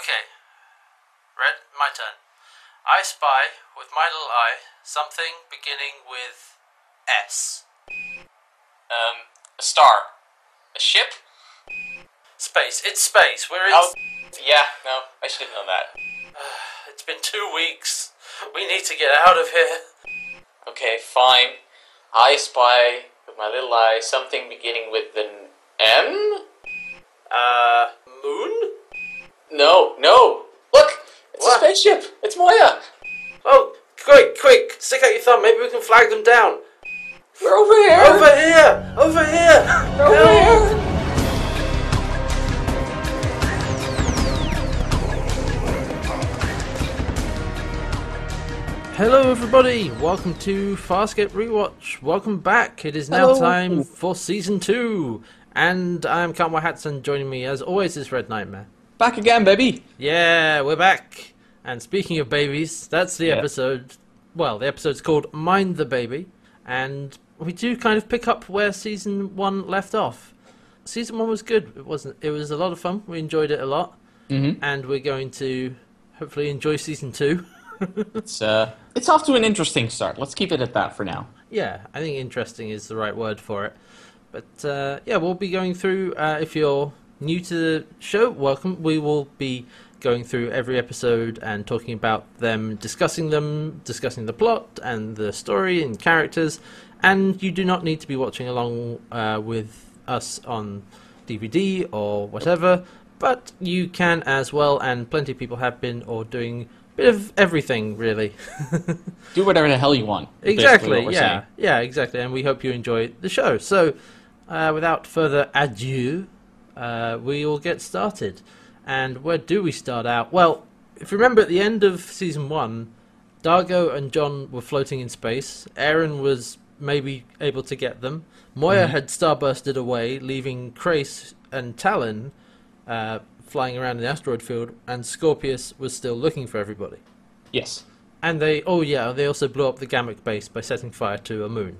Okay. Red, my turn. I spy, with my little eye, something beginning with S. Um, a star. A ship? Space. It's space. We're in. Oh, yeah, no, I should have known that. It's been two weeks. We need to get out of here. Okay, fine. I spy with my little eye something beginning with an M? Uh, moon? No, no. Look, it's What? a spaceship. It's Moya. Oh, quick, quick! Stick out your thumb. Maybe we can flag them down. We're over here. Over here! Over here! Over here. Hello, everybody. Welcome to Farscape Rewatch. Welcome back. It is now Hello. time for season two, and I'm Kamwa Hatson. Joining me, as always, is Red Nightmare. Back again, baby. Yeah, we're back. And speaking of babies, that's the Yeah. episode. Well, the episode's called Mind the Baby, and we do kind of pick up where season one left off. Season one was good. It wasn't. It was a lot of fun. We enjoyed it a lot, Mm-hmm. and we're going to hopefully enjoy season two. It's uh, it's off to an interesting start. Let's keep it at that for now. Yeah, I think interesting is the right word for it. But uh, yeah, we'll be going through. Uh, if you're new to the show, welcome. We will be going through every episode and talking about them, discussing them, discussing the plot and the story and characters. And you do not need to be watching along uh, with us on DVD or whatever, but you can as well. And plenty of people have been or doing a bit of everything really. Do whatever the hell you want. Exactly. Yeah. saying. Yeah. Exactly. And we hope you enjoy the show. So, uh, without further ado, uh, we will get started. And where do we start out? Well, if you remember at the end of season one, Dargo and John were floating in space. Aeryn was maybe able to get them. Moya Mhm. had starbursted away, leaving Crais and Talyn uh, flying around in the asteroid field, and Scorpius was still looking for everybody. Yes. And they, oh yeah, they also blew up the Gammak base by setting fire to a moon.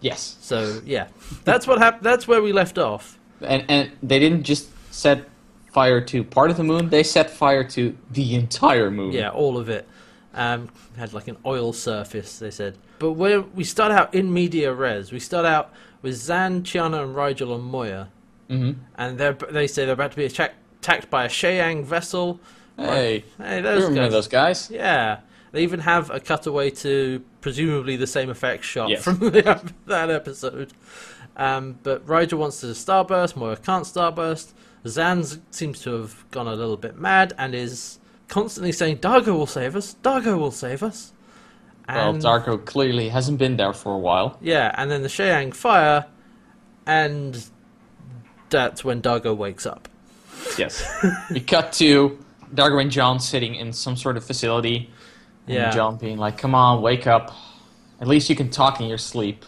Yes. So yeah, that's what happened. That's where we left off. And and they didn't just set fire to part of the moon. They set fire to the entire moon. Yeah, all of it. Um, had like an oil surface. They said, but where we start out in media res, we start out with Zhaan, Chiana, and Rygel and Moya, Mm-hmm. and they they say they're about to be attacked, attacked by a Sheyang vessel. Hey, Hey, those remember guys. those guys. Yeah, they even have a cutaway to presumably the same effects shot Yes. from the, that episode. Um, but Rygel wants to starburst, Moya can't starburst. Zhaan seems to have gone a little bit mad and is constantly saying, Dargo will save us, Dargo will save us. Well, Dargo clearly hasn't been there for a while. Yeah, and then the Sheyang fire, and that's when Dargo wakes up. Yes. we cut to Dargo and John sitting in some sort of facility. And Yeah. John being like, come on, wake up. At least you can talk in your sleep.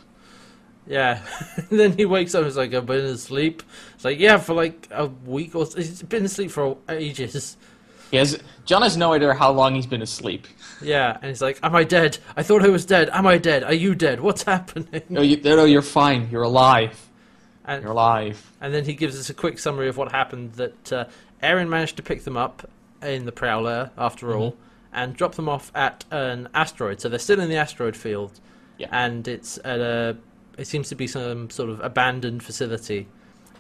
Yeah. and then he wakes up and is like, I've been asleep. It's like, yeah, for like a week or so. he's been asleep for ages. He has, John has no idea how long he's been asleep. Yeah, and he's like, Am I dead? I thought I was dead. Am I dead? Are you dead? What's happening? No, you, no, you're fine. You're alive. You're And, alive. and then he gives us a quick summary of what happened that uh, Aeryn managed to pick them up in the Prowler, after all, and drop them off at an asteroid. So they're still in the asteroid field, Yeah. and it's at a. It seems to be some sort of abandoned facility,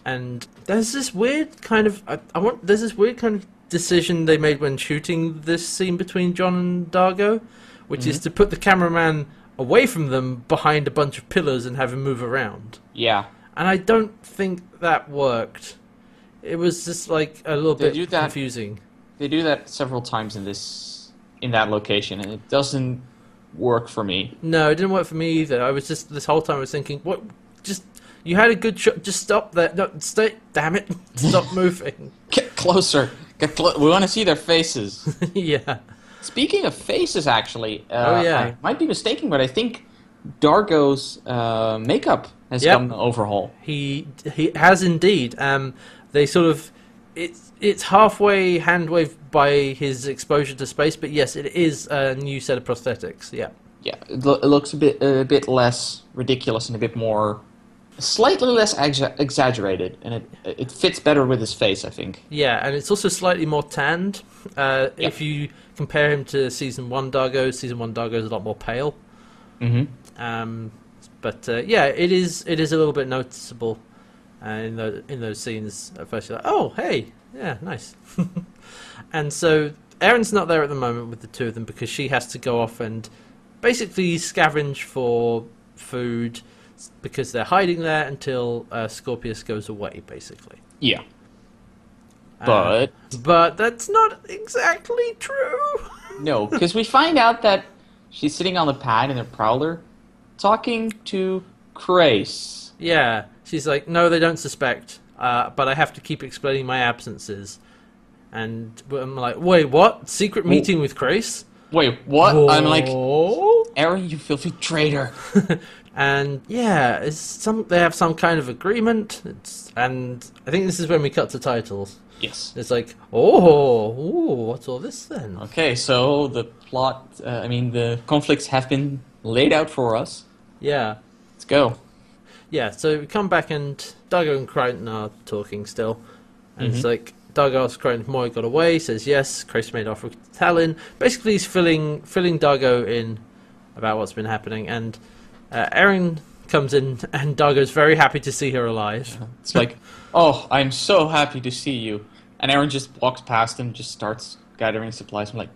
and there's this weird kind of. I, I want. There's this weird kind of decision they made when shooting this scene between John and Dargo, which is mm-hmm. to put the cameraman away from them behind a bunch of pillars and have him move around. Yeah. And I don't think that worked. It was just like a little They bit that- confusing. They do that several times in this, in that location, and it doesn't work for me. No, it didn't work for me either. I was just this whole time I was thinking, what? Just you had a good shot. Just stop there. No, stay. Damn it! Stop moving. Get closer. Get clo- we want to see their faces. yeah. Speaking of faces, actually, uh, Oh, yeah. I might be mistaken, but I think Dargo's uh, makeup has Yep. an overhaul. He he has indeed. Um, they sort of it's it's halfway hand waved by his exposure to space, but yes, it is a new set of prosthetics. Yeah. Yeah, it, lo- it looks a bit a bit less ridiculous and a bit more slightly less exa- exaggerated, and it it fits better with his face. I think. Yeah, and it's also slightly more tanned. Uh, Yeah. If you compare him to season one Dargo, season one Dargo is a lot more pale. Mm-hmm. Um, but uh, yeah, it is it is a little bit noticeable uh, in those in those scenes. At first, you're like, oh, hey, yeah, nice. and so Aeryn's not there at the moment with the two of them because she has to go off and basically scavenge for food because they're hiding there until uh, Scorpius goes away, basically. Yeah, Uh, but but that's not exactly true. no, because we find out that she's sitting on the pad in her prowler, talking to Crais. Yeah, she's like, no, they don't suspect, uh, but I have to keep explaining my absences. And I'm like, wait, what? Secret meeting with Crais? Wait, what? I'm like, Aeryn, you filthy traitor. and yeah, it's some they have some kind of agreement. It's, and I think this is when we cut to titles. Yes. It's like, oh, ooh, what's all this then? Okay, so the plot, uh, I mean, the conflicts have been laid out for us. Yeah, Let's go. Yeah. So we come back and Dargo and Crichton are talking still, and it's Mhm. like Dargo asks Crichton if Moy got away. Says yes. Crais made off with Talyn. Basically, he's filling filling Dargo in about what's been happening, and uh, Aeryn comes in, and Dargo's very happy to see her alive. It's like, oh, I'm so happy to see you. And Aeryn just walks past and just starts gathering supplies. I'm like,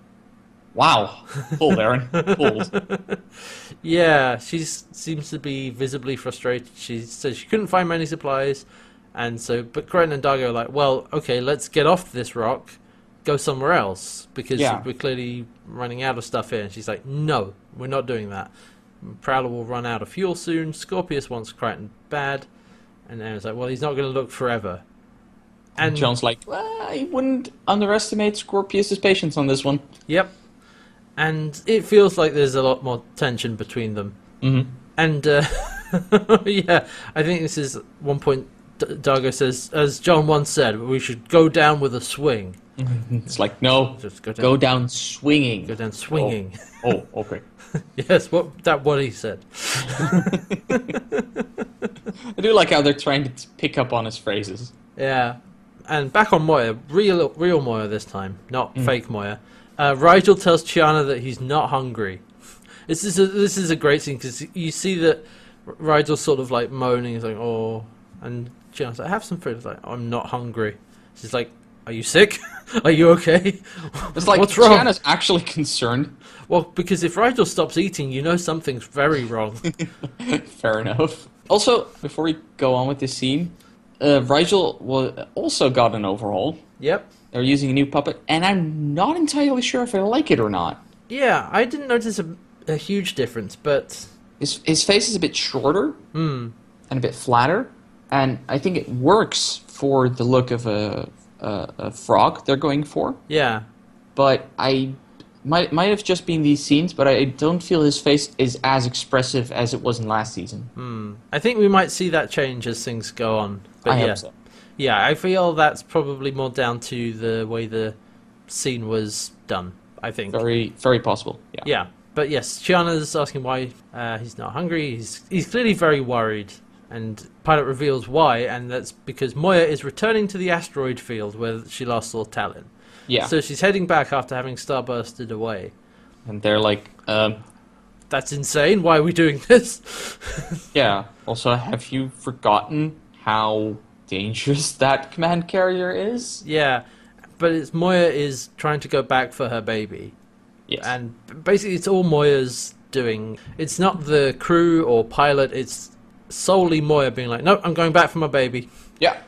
wow, pulled, Aeryn, pulled. Yeah, she seems to be visibly frustrated. She says she couldn't find many supplies, and so but Crichton and Dargo are like, well, okay, let's get off this rock, go somewhere else because Yeah. we're clearly running out of stuff here. And she's like, no, we're not doing that. Prowler will run out of fuel soon. Scorpius wants Crichton bad, and then Aeryn's like, well, he's not going to look forever. And John's like, well, I wouldn't underestimate Scorpius's patience on this one. Yep. And it feels like there's a lot more tension between them. Mm-hmm. And uh, yeah, I think this is one point. D- Dargo says, as John once said, we should go down with a swing. It's like, no, Just go down, go down swinging. go down swinging. Oh, okay. yes, what that what he said. I do like how they're trying to t- pick up on his phrases. Yeah, and back on Moya, real real Moya this time, not fake Moya. Uh, Rygel tells Chiana that he's not hungry. This is a, this is a great scene because you see that Rygel's sort of like moaning, he's like, "Oh," and Chiana's like, I "Have some food." He's like, "I'm not hungry." She's like, "Are you sick? Are you okay?" It's like, What's wrong? Chiana's actually concerned. Well, because if Rygel stops eating, you know something's very wrong. Fair enough. Also, before we go on with this scene, uh, Rygel also got an overhaul. yep. They're using a new puppet, and I'm not entirely sure if I like it or not. Yeah, I didn't notice a, a huge difference, but His, his face is a bit shorter hmm, and a bit flatter, and I think it works for the look of a, a, a frog they're going for. yeah, But I might might have just been these scenes, but I don't feel his face is as expressive as it was in last season. Hmm. I think we might see that change as things go on. But I yeah, hope so. Yeah, I feel that's probably more down to the way the scene was done. I think. Very very possible. Yeah. Yeah, but yes, Chiana's asking why uh, he's not hungry. He's he's clearly very worried, and Pilot reveals why, and that's because Moya is returning to the asteroid field where she last saw Talyn. Yeah. So she's heading back after having starbursted away. and they're like, um, That's insane. Why are we doing this? yeah. Also, have you forgotten how dangerous that command carrier is? yeah, but it's Moya is trying to go back for her baby. Yes. And basically, it's all Moya's doing. It's not the crew or pilot. It's solely Moya being like, "No, I'm going back for my baby." yeah.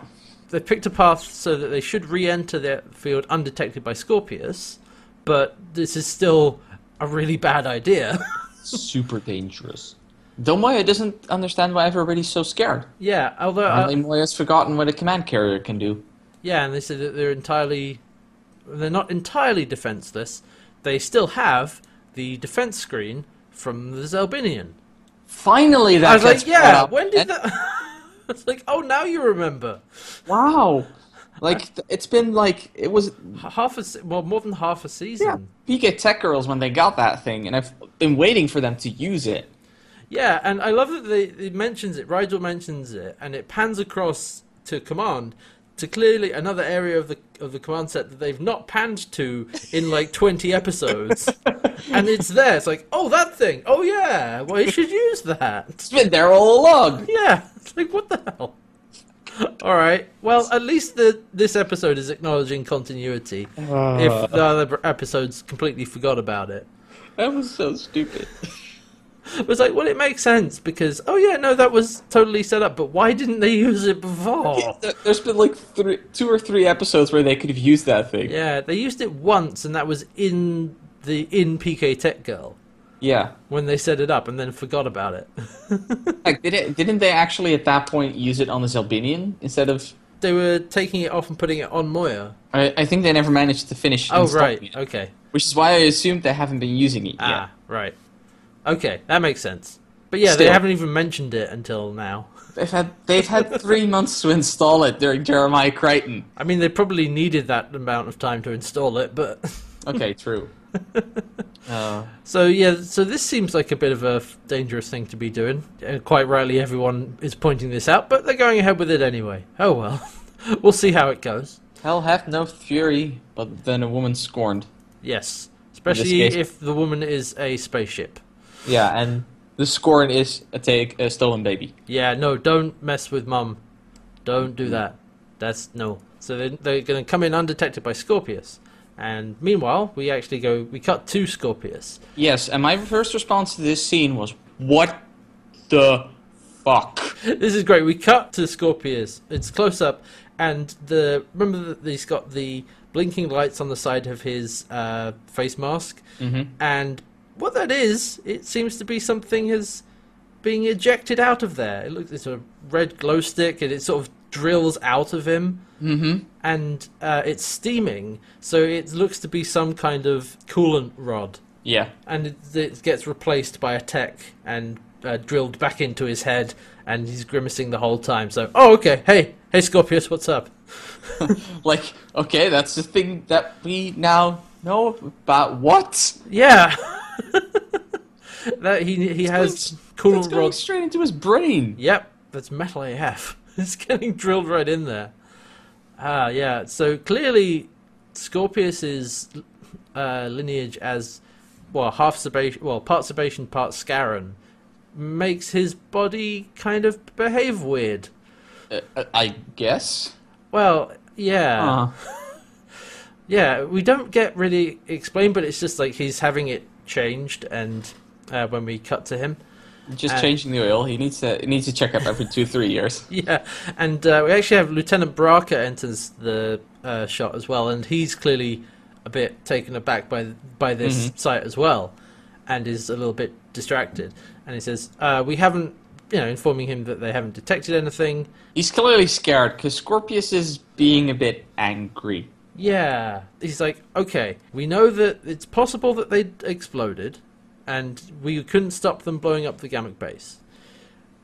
They've picked a path so that they should re-enter the field undetected by Scorpius, but this is still a really bad idea. Super dangerous. Though Moya doesn't understand why everybody's so scared. yeah, although uh, Moya's forgotten what a command carrier can do. yeah, and they said that they're entirely, they're not entirely defenseless. They still have the defense screen from the Zelbinion. Finally, that I was like, yeah, when did And- that? it's like, oh, now you remember. Wow. Like it's been like it was Half a well, more than half a season. yeah. PK Tech Girls when they got that thing, and I've been waiting for them to use it. Yeah, and I love that they, it mentions it. Rygel mentions it, and it pans across to command to clearly another area of the of the command set that they've not panned to in like twenty episodes, and it's there. It's like, oh, that thing. Oh yeah, well, you should use that. It's been there all along. Yeah, it's like what the hell. All right. Well, at least the this episode is acknowledging continuity. if ah. the other episodes completely forgot about it. That was so stupid. Was like, well, it makes sense because, oh yeah, no, that was totally set up, but why didn't they use it before? There- There's been like three, two or three episodes where they could have used that thing. Yeah, they used it once, and that was in the in PK Tech Girl Yeah. when they set it up, and then forgot about it. Like, did it, didn't they actually at that point use it on the Zelbinion instead of? they were taking it off and putting it on Moya. I, I think they never managed to finish. It. Oh right, it, okay. which is why I assumed they haven't been using it yet. Ah, right. Okay, that makes sense. But yeah, they haven't even mentioned it until now. They've had they've had three months to install it during Jeremiah Crichton. I mean, they probably needed that amount of time to install it, but Okay, true. Uh, so yeah, so this seems like a bit of a dangerous thing to be doing. And quite rightly, everyone is pointing this out, but they're going ahead with it anyway. Oh well, we'll see how it goes. hell hath no fury, but then a woman scorned. Yes, especially if the woman is a spaceship. Yeah, and the scorn is a take a stolen baby. Yeah, no, don't mess with mum. Don't do that. That's no. So they're, they're going to come in undetected by Scorpius. And meanwhile, we actually go, we cut to Scorpius. Yes, and my first response to this scene was, "What the fuck?" This is great. We cut to Scorpius. It's close up, and the remember that he's got the blinking lights on the side of his uh, face mask, hmm and what that is, it seems to be something is being ejected out of there. It looks it's a red glow stick, and it sort of drills out of him, hmm and uh, it's steaming. So it looks to be some kind of coolant rod, Yeah. and it, it gets replaced by a tech and uh, drilled back into his head, and he's grimacing the whole time. So, oh, okay, hey, hey, Scorpius, what's up? Like, okay, that's the thing that we now know but What? Yeah. that he he has cool. It's going rods. straight into his brain. Yep, that's metal AF. It's getting drilled right in there. Ah, yeah. So clearly, Scorpius's uh, lineage as well, half Sebacean, well, part Sebacean, part Scarran, makes his body kind of behave weird. Uh, uh, I guess. Well, yeah, Uh, yeah. We don't get really explained, but it's just like he's having it changed, and uh, when we cut to him, just Uh, changing the oil. He needs to he needs to check up every two three years. Yeah, and uh, we actually have Lieutenant Braca enters the uh, shot as well, and he's clearly a bit taken aback by by this Mhm. sight as well, and is a little bit distracted. And he says, uh, "We haven't, you know, informing him that they haven't detected anything. He's clearly scared because Scorpius is being a bit angry. Yeah, he's like, okay, we know that it's possible that they exploded, and we couldn't stop them blowing up the Gamma base.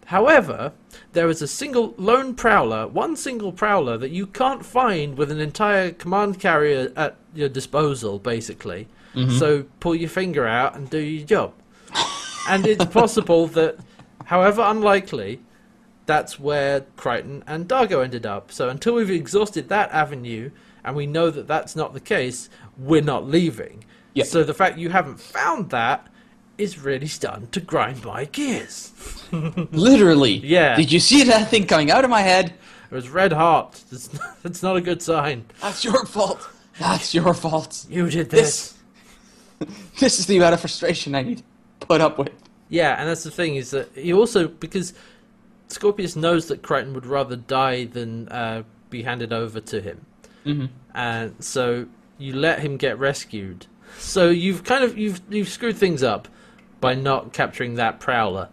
However, there is a single lone prowler, one single prowler that you can't find with an entire command carrier at your disposal, basically. Mm-hmm. So pull your finger out and do your job. and it's possible that, however unlikely, that's where Crichton and Dargo ended up. So until we've exhausted that avenue and we know that that's not the case, we're not leaving. Yeah. So the fact you haven't found that is really starting to grind my gears. Literally. Yeah. Did you see that thing coming out of my head? It was red hot. That's, that's not a good sign. That's your fault. That's your fault. You did this. This this is the amount of frustration I need to put up with. Yeah, and that's the thing is that he also because Scorpius knows that Crichton would rather die than uh, be handed over to him, Mhm. and so you let him get rescued. So you've kind of you've you've screwed things up by not capturing that prowler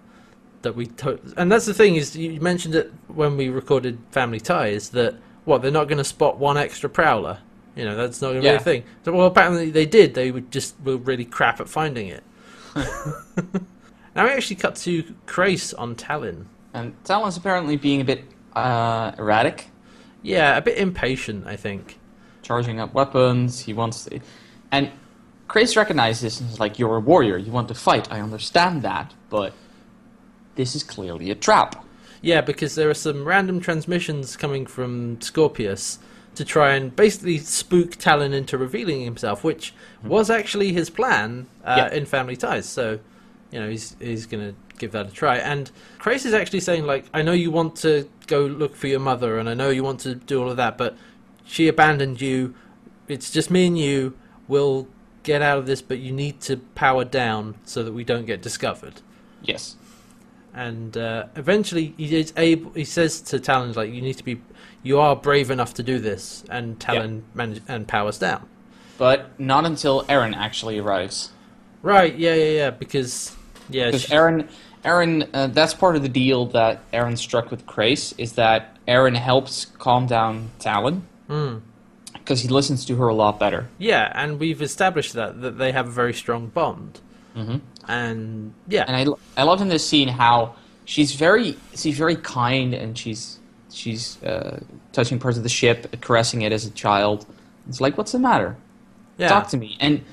that we to- and that's the thing is you mentioned it when we recorded Family Ties that what they're not going to spot one extra prowler. You know that's not going to be a thing. So well, apparently they did. They would just were really crap at finding it. now we actually cut to Crais on Talyn. And Talyn's apparently being a bit uh, erratic, Yeah, a bit impatient, I think. charging up weapons. He wants to, and Crais recognizes this like, "You're a warrior. You want to fight. I understand that, but this is clearly a trap. Yeah, because there are some random transmissions coming from Scorpius to try and basically spook Talyn into revealing himself, which was actually his plan uh, Yeah. in Family Ties. So, you know, he's he's gonna give that a try. And Crais is actually saying like, I know you want to go look for your mother, and I know you want to do all of that, but she abandoned you. It's just me and you. We'll get out of this, but you need to power down so that we don't get discovered Yes. and uh, eventually he is able. He says to Talyn, "Like you need to be, you are brave enough to do this." And Talyn manage, and powers down. But not until Aeryn actually arrives. Right? Yeah, yeah, yeah. Because yeah, Because Aeryn, Aeryn, uh, that's part of the deal that Aeryn struck with Crais is that Aeryn helps calm down Talyn Hmm. because he listens to her a lot better. yeah, and we've established that that they have a very strong bond. Mhm. And yeah, And I, I love in this scene how she's very she's very kind and she's she's uh, touching parts of the ship, caressing it as a child. It's like, what's the matter? yeah, Talk to me. And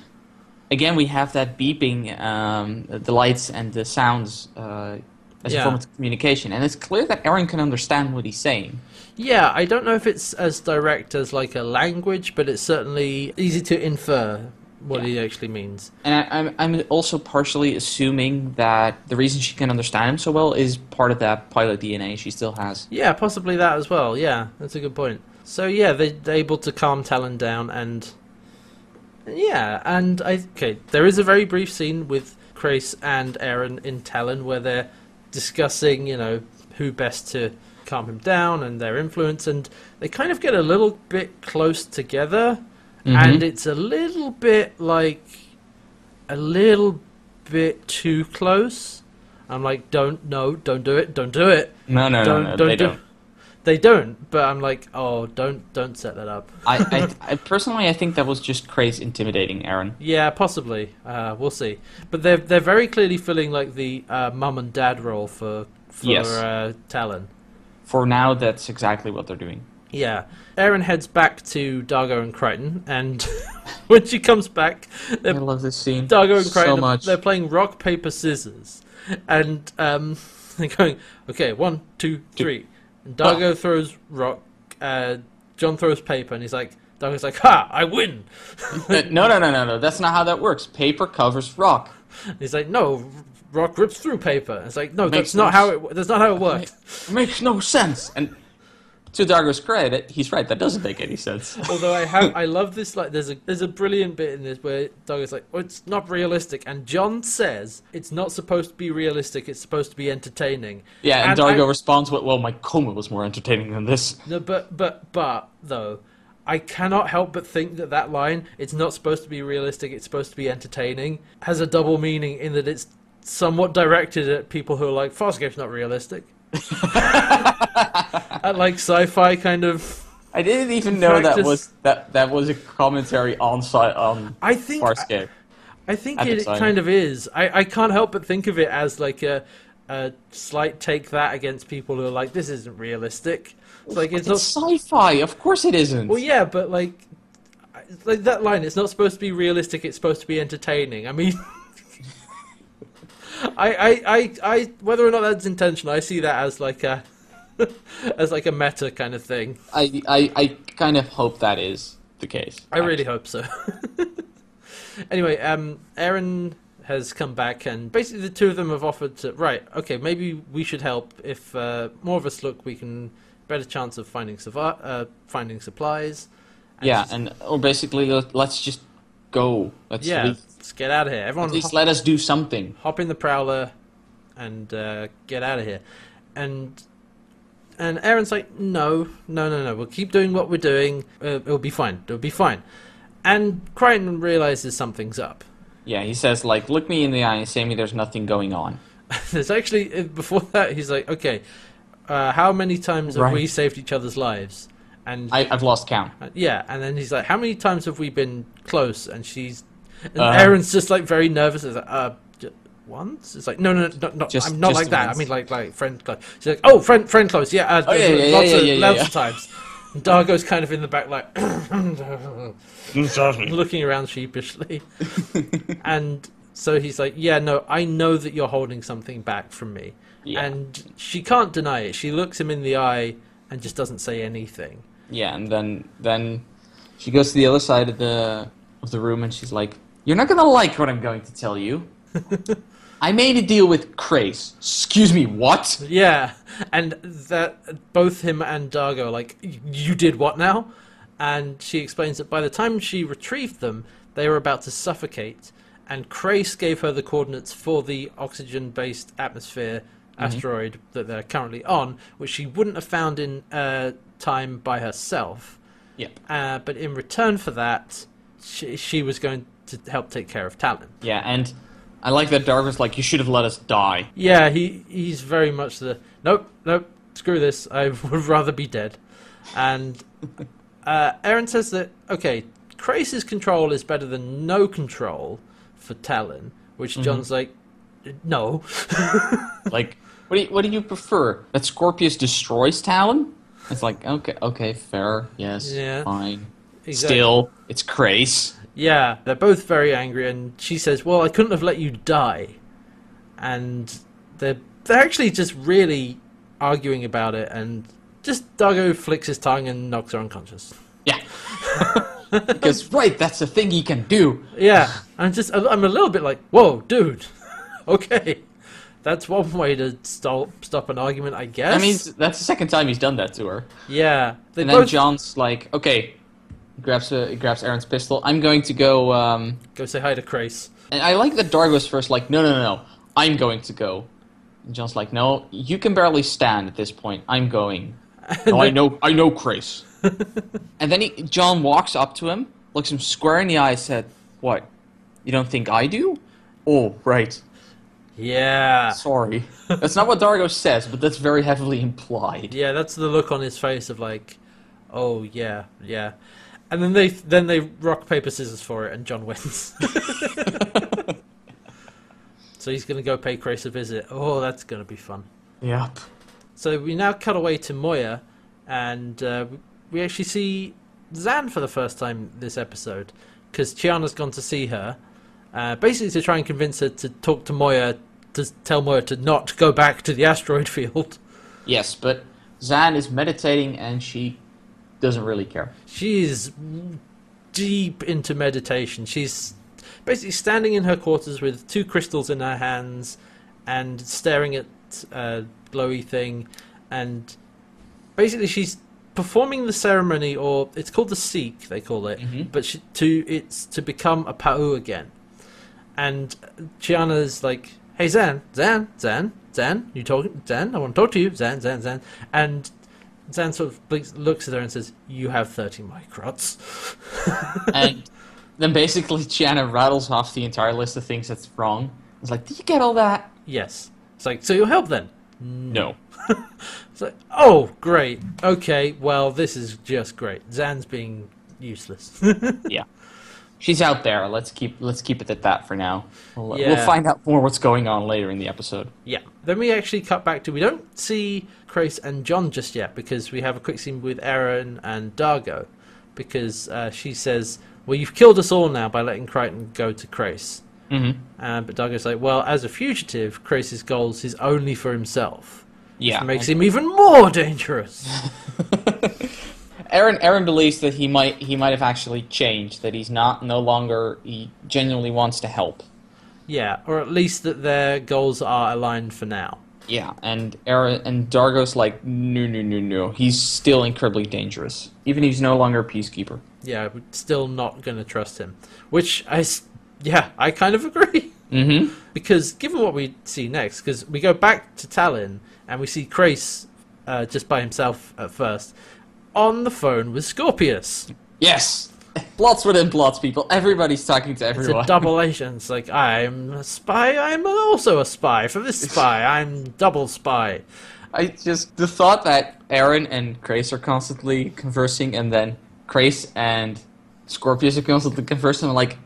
again, we have that beeping, um, the lights and the sounds uh, as Yeah. a form of communication. And it's clear that Aeryn can understand what he's saying. yeah. I don't know if it's as direct as like a language, but it's certainly easy to infer what Yeah. he actually means. And I, I'm, I'm also partially assuming that the reason she can understand him so well is part of that pilot DNA she still has. Yeah, possibly that as well. Yeah, that's a good point. So yeah, they, they're able to calm Talyn down, and yeah, and I okay. There is a very brief scene with Crais and Aeryn in Talyn where they're discussing, you know, who best to calm him down and their influence, and they kind of get a little bit close together, mm-hmm. and it's a little bit like a little bit too close. I'm like, don't no, don't do it, don't do it No, no, don't, no, no, don't they do- don't. They don't, but I'm like, oh, don't don't set that up. I, I, I personally, I think that was just Crais intimidating Aeryn. Yeah, possibly. Uh, we'll see. But they're they're very clearly filling like the uh, mum and dad role for for Yes. uh, Talyn. For now, that's exactly what they're doing. Yeah, Aeryn heads back to Dargo and Crichton, and when she comes back, I they're love this scene Dargo and so Crichton much. they're playing rock paper scissors, and um, they're going, okay, one, two, three. And Dargo throws rock, uh, John throws paper, and he's like, Dargo's like, ha, I win. No, no, no, no, no. That's not how that works. Paper covers rock. He's like, no, rock rips through paper. It's like, no, Makes that's not how it. That's not how it works. It makes no sense. And to Dargo's credit, he's right. That doesn't make any sense. Although I have, I love this. Like, there's a there's a brilliant bit in this where Dargo's like, well, it's not realistic, and John says it's not supposed to be realistic. It's supposed to be entertaining. Yeah, and, And Dargo I- responds with, "Well, my coma was more entertaining than this." No, but but but though, I cannot help but think that that line, "It's not supposed to be realistic. It's supposed to be entertaining," has a double meaning in that it's somewhat directed at people who are like, "Fast "Farscape's not realistic." at like sci-fi kind of. I didn't even know that was that that was a commentary on site on I think Farscape. I think it time. kind of is. I, I can't help but think of it as like a a slight take that against people who are like, this isn't realistic. It's like it's, It's not. sci-fi. Of course it isn't. Well, yeah, but like, like that line. It's not supposed to be realistic. It's supposed to be entertaining. I mean. I, I, I, I, whether or not that's intentional, I see that as like a, as like a meta kind of thing. I, I I kind of hope that is the case. I really hope so. anyway, um, Aeryn has come back, and basically the two of them have offered to right. Okay, maybe we should help. If uh, more of us look, we can better chance of finding survi- uh, finding supplies. And Yeah, just- and or basically let's just go. Let's yeah, leave. let's get out of here. Everyone, At least hop, let us do something. hop in the prowler and uh, get out of here. And and Aeryn's like, no, no, no, no. We'll keep doing what we're doing. Uh, it'll be fine. It'll be fine. And Crichton realizes something's up. Yeah, he says like, look me in the eye and say me there's nothing going on. There's actually uh, before that he's like, okay, uh, how many times have Right. we saved each other's lives? And I, I've lost count. uh, yeah, and then he's like, how many times have we been close? And she's, and Uh, Aeryn's just like very nervous. It's like, uh, j- once? It's like, no, no, no, no, no Just- I'm not like that. once. I mean, like, like friend close. She's like, oh, friend, friend close. Yeah, uh, Oh, yeah, yeah, lots yeah, of, yeah, yeah, lots yeah. of times. And Dargo's kind of in the back, like looking around sheepishly, and So he's like, "Yeah, no, I know that you're holding something back from me," Yeah. and she can't deny it. She looks him in the eye and just doesn't say anything. Yeah, and then then she goes to the other side of the of the room and she's like, "You're not gonna like what I'm going to tell you. I made a deal with Crais. Excuse me, what? Yeah, and that both him and Dargo are like, "You did what now?" And she explains that by the time she retrieved them, they were about to suffocate, and Crais gave her the coordinates for the oxygen-based atmosphere asteroid that they're currently on, which she wouldn't have found in uh, time by herself. Yep. Uh, but in return for that, she, she was going to help take care of Talyn. Yeah, and I like that Dargo's like, you should have let us die. Yeah, he he's very much the nope, nope, screw this. I would rather be dead. And uh, Aeryn says that okay, Crais's control is better than no control for Talyn, which John's like, no. Like, what do you, what do you prefer? That Scorpius destroys Talyn? It's like, okay, okay, fair, yes, Yeah. fine. Exactly. Still, it's Crais. Yeah, they're both very angry, and she says, "Well, I couldn't have let you die," and they're they're actually just really arguing about it, and just Dargo flicks his tongue and knocks her unconscious. Yeah. because, right, that's the thing he can do. Yeah, I'm just I'm a little bit like, whoa, dude. okay, that's one way to stop stop an argument, I guess. I mean, that's the second time he's done that to her. yeah, And then both John's like, okay, he grabs a, grabs Aeryn's pistol. I'm going to go. Um, go say hi to Crais. and I like that Dargo's first like, no, no, no, no, I'm going to go. And John's like, no, you can barely stand at this point. I'm going. no, I know, I know, Chris. and then he, John walks up to him, looks him square in the eye, said, "What? You don't think I do? Oh, right. Yeah, Sorry. That's not what Dargo says, but that's very heavily implied. yeah, that's the look on his face of like, oh yeah, yeah, and then they then they rock paper scissors for it, and John wins. so he's gonna go pay Crais a visit. Oh, that's gonna be fun. Yep. So we now cut away to Moya, and uh, we actually see Zhaan for the first time this episode because Chiana's gone to see her, uh, basically to try and convince her to talk to Moya to tell Moya to not go back to the asteroid field. Yes, but Zhaan is meditating and she doesn't really care. She's deep into meditation. She's basically standing in her quarters with two crystals in her hands and staring at a glowy thing. And basically, she's performing the ceremony, or it's called the Seek, they call it. But she, to it's to become a Pa'u again. And Chiana's like, "Hey Zhaan, Zhaan, Zhaan, Zhaan, you talking? Zhaan, I want to talk to you, Zhaan, Zhaan, Zhaan." And Zhaan sort of blinks, looks at her and says, "You have thirty microts." and then basically Chiana rattles off the entire list of things that's wrong. It's like, did you get all that? yes. It's like, so you'll help then? No. It's like, oh, great. Okay, well, this is just great. Zhaan's being useless. yeah. She's out there. Let's keep let's keep it at that for now. We'll, Yeah. we'll find out more what's going on later in the episode. yeah. Then we actually cut back to we don't see Crais and John just yet because we have a quick scene with Aeryn and Dargo because uh, she says, "Well, you've killed us all now by letting Crichton go to Crais." Mm-hmm. Uh, but Dargo's like, "Well, as a fugitive, Crais's goals is only for himself." Yeah. Which makes him even more dangerous. Aeryn Aeryn believes that he might he might have actually changed. That he's not no longer he genuinely wants to help. yeah, or at least that their goals are aligned for now. Yeah, and Aeryn and Dargo's like, no, no, no, no. He's still incredibly dangerous, even if he's no longer a peacekeeper. Yeah, we're still not going to trust him. Which I yeah, I kind of agree. Mm-hmm. because given what we see next, because we go back to Talyn and we see Crais uh, just by himself at first on the phone with Scorpius. Yes, plots within plots, people. Everybody's talking to It's everyone. a double agent. It's like I'm a spy. I'm also a spy for this spy. I'm double spy. I just the thought that Aeryn and Crais are constantly conversing, and then Crais and Scorpius are constantly conversing. I'm like,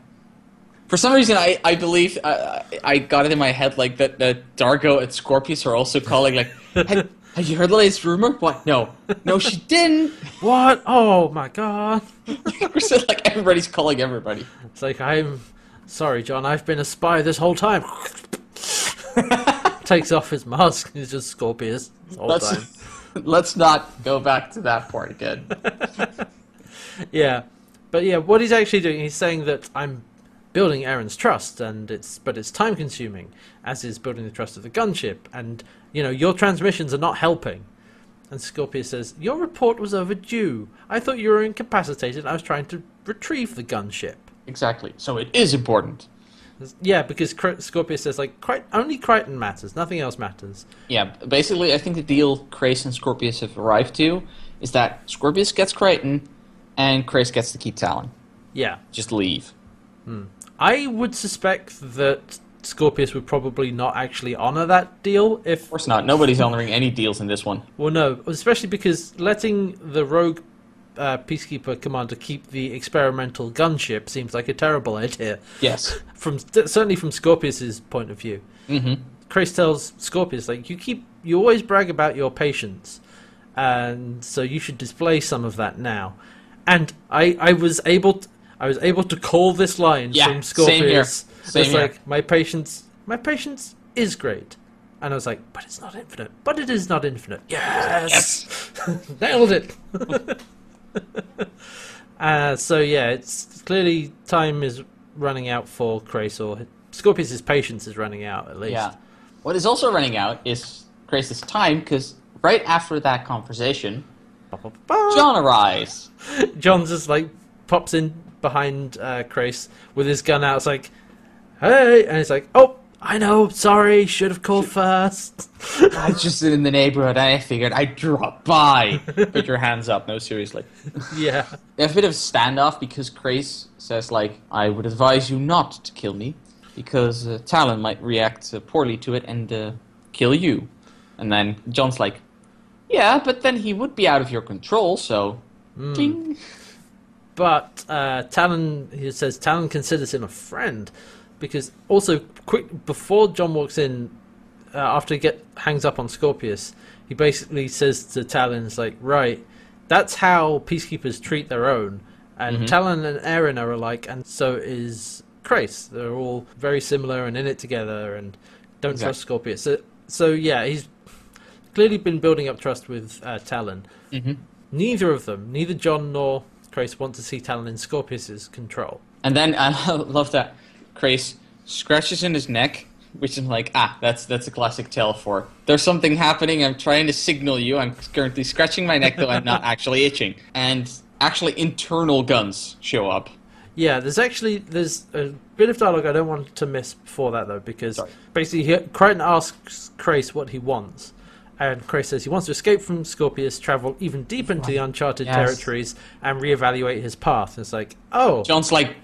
for some reason, I I believe I, I got it in my head like that that Dargo and Scorpius are also calling like, have, have you heard the latest rumor? What? No, no, she didn't. What? Oh my god! So, like everybody's calling everybody. It's like I'm Sorry, John, I've been a spy this whole time. Takes off his mask. He's just Scorpius Let's time. let's not go back to that part again. Yeah, but yeah, what he's actually doing, he's saying that I'm building Aeryn's trust, and it's but it's time consuming, as is building the trust of the gunship, and you know your transmissions are not helping. And Scorpius says, "Your report was overdue. I thought you were incapacitated. I was trying to retrieve the gunship." Exactly. So it is important. Yeah, because Scorpius says like only Crichton matters, nothing else matters. Yeah, basically, I think the deal Crais and Scorpius have arrived to is that Scorpius gets Crichton, and Crais gets to keep Talyn. Yeah, Just leave. Hmm. I would suspect that Scorpius would probably not actually honor that deal if Of course not. Nobody's honoring any deals in this one. Well, no, especially because letting the rogue uh, peacekeeper commander keep the experimental gunship seems like a terrible idea. Yes. From certainly from Scorpius's point of view, Mm-hmm. Crais tells Scorpius like you keep you always brag about your patience, and so you should display some of that now. And I I was able to, I was able to call this line Yeah, from same here. Scorpius. Same it's here. like my patience my patience is great. And I was like, but it's not infinite. But it is not infinite. Yes, nailed it. uh, so yeah, it's clearly time is running out for Crais, or Scorpius's patience is running out at least. Yeah. What is also running out is Crais's time, because right after that conversation. John arrives. John just like pops in behind uh, with his gun out. It's like, hey, and he's like, oh, I know, sorry, should have called first. I was just in the neighborhood, and I figured I'd drop by. Put your hands up. No, seriously. yeah, a bit of standoff because Crais says, like, I would advise you not to kill me because uh, Talyn might react uh, poorly to it and uh, kill you. And then John's like, yeah, but then he would be out of your control, so. Ding. But uh, Talyn, he says Talyn considers him a friend because also quick before John walks in, uh, after he get hangs up on Scorpius, he basically says to Talyn, "It's like right, that's how peacekeepers treat their own." And Talyn and Aeryn are alike, and so is Crais. They're all very similar and in it together, and don't Exactly. trust Scorpius. So, so yeah, he's clearly been building up trust with uh, Talyn. Mhm. Neither of them, neither John nor Crais, want to see Talyn in Scorpius's control. And then I love that Crais scratches in his neck, which is like, ah, that's that's a classic tale for there's something happening. I'm trying to signal you. I'm currently scratching my neck, though I'm not actually itching. And actually, internal guns show up. Yeah, there's actually there's a bit of dialogue I don't want to miss before that though, because Sorry. basically he, Crichton asks Crais what he wants, and Crais says he wants to escape from Scorpius, travel even deep into the uncharted Yes. territories, and reevaluate his path. And It's like, oh, John's like,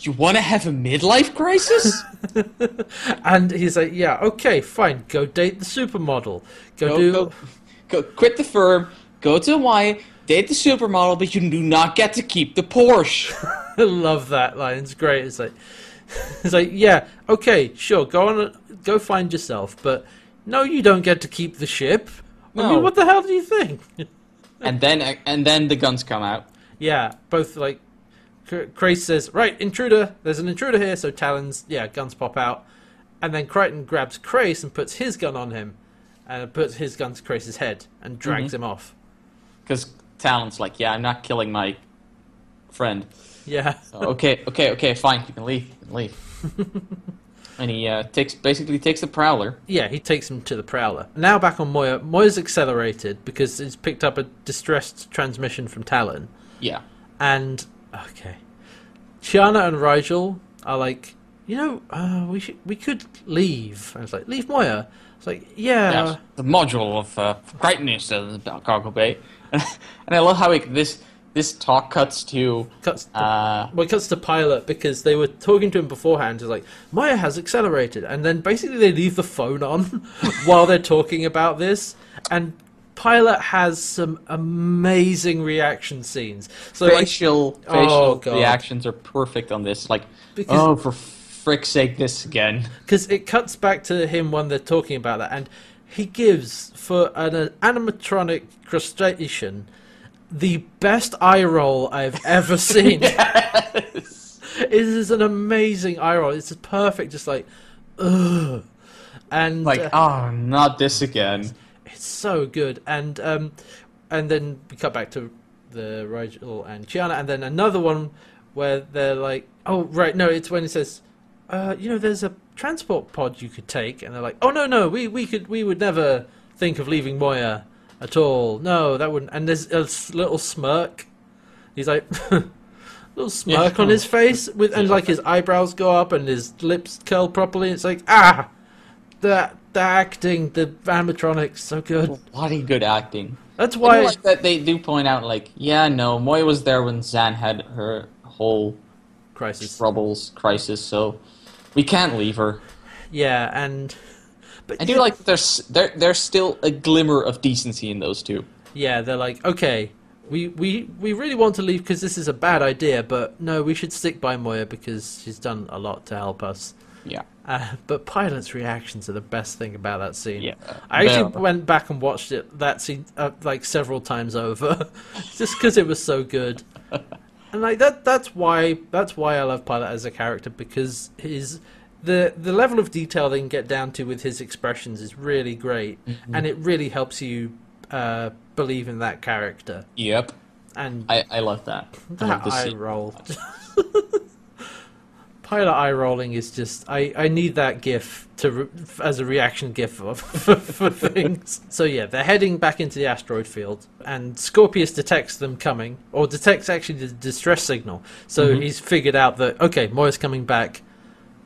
you want to have a midlife crisis? and he's like, yeah, okay, fine, go date the supermodel, go, go, do. go, go, quit the firm, go to Hawaii, date the supermodel, but you do not get to keep the Porsche. I love that line. It's great. It's like, it's like, yeah, okay, sure, go on, go find yourself, but no, you don't get to keep the ship. I mean, what the hell do you think? and then uh, and then the guns come out. yeah, both like, Cr- Crais says, right, intruder. There's an intruder here, so Talyn's yeah, guns pop out, and then Crichton grabs Crais and puts his gun on him, and puts his gun to Crais's head and drags mm-hmm. him off. Because Talyn's like, yeah, I'm not killing my friend. Yeah, So, okay, okay, okay, fine, you can leave, you can leave. and he uh, takes basically takes the prowler. Yeah, he takes him to the Prowler. Now back on Moya. Moya's accelerated because he's picked up a distressed transmission from Talyn. Yeah, And, okay. Chiana and Rygel are like, you know, uh, we should, we could leave. And it's like, leave Moya? It's like, yeah. The module of uh, is uh, the cargo bay, and I love how it, this this talk cuts to Cuts to, uh, well, it cuts to Pilot because they were talking to him beforehand. It's like, Moya has accelerated. And then basically they leave the phone on while they're talking about this. And Pilot has some amazing reaction scenes. So, like, facial Oh, facial God. reactions are perfect on this. Like, Because- oh, for frick's sake, this again. because it cuts back to him when they're talking about that, and he gives for an, uh, animatronic crustacean the best eye roll I've ever seen. It's It is an amazing eye roll. It's perfect, just like, ugh. And Like, uh, oh, not this again. it's so good. And um, and then we cut back to the Rygel and Chiana, and then another one where they're like, oh right, no, it's when it says, uh, you know, there's a transport pod you could take, and they're like, oh no, no, we we could we would never think of leaving Moya at all. No, that wouldn't. And there's a little smirk. He's like. Little smirk on his face with and like his eyebrows go up and his lips curl properly. It's like ah, the the acting, the animatronics, so good. Bloody good acting. That's why do like that they do point out, like, yeah, no, Moya was there when Zhaan had her whole crisis. troubles, crisis, so we can't leave her. Yeah, and but I do like that there's there there's still a glimmer of decency in those two. yeah, they're like okay, we we we really want to leave because this is a bad idea, but no, we should stick by Moya because she's done a lot to help us. Yeah. Uh, but Pilot's reactions are the best thing about that scene. Yeah. I actually Well- went back and watched it that scene uh, like several times over, just because it was so good. And like that, that's why that's why I love Pilot as a character because his the the level of detail they can get down to with his expressions is really great, Mm-hmm. and it really helps you uh, believe in that character. Yep. And I, I love that. I love eye scene. roll. Pilot eye rolling is just I, I need that gif to re- as a reaction gif for, for, for things. So yeah, they're heading back into the asteroid field, and Scorpius detects them coming, or detects actually the distress signal. So Mhm. he's figured out that okay, Moya's coming back,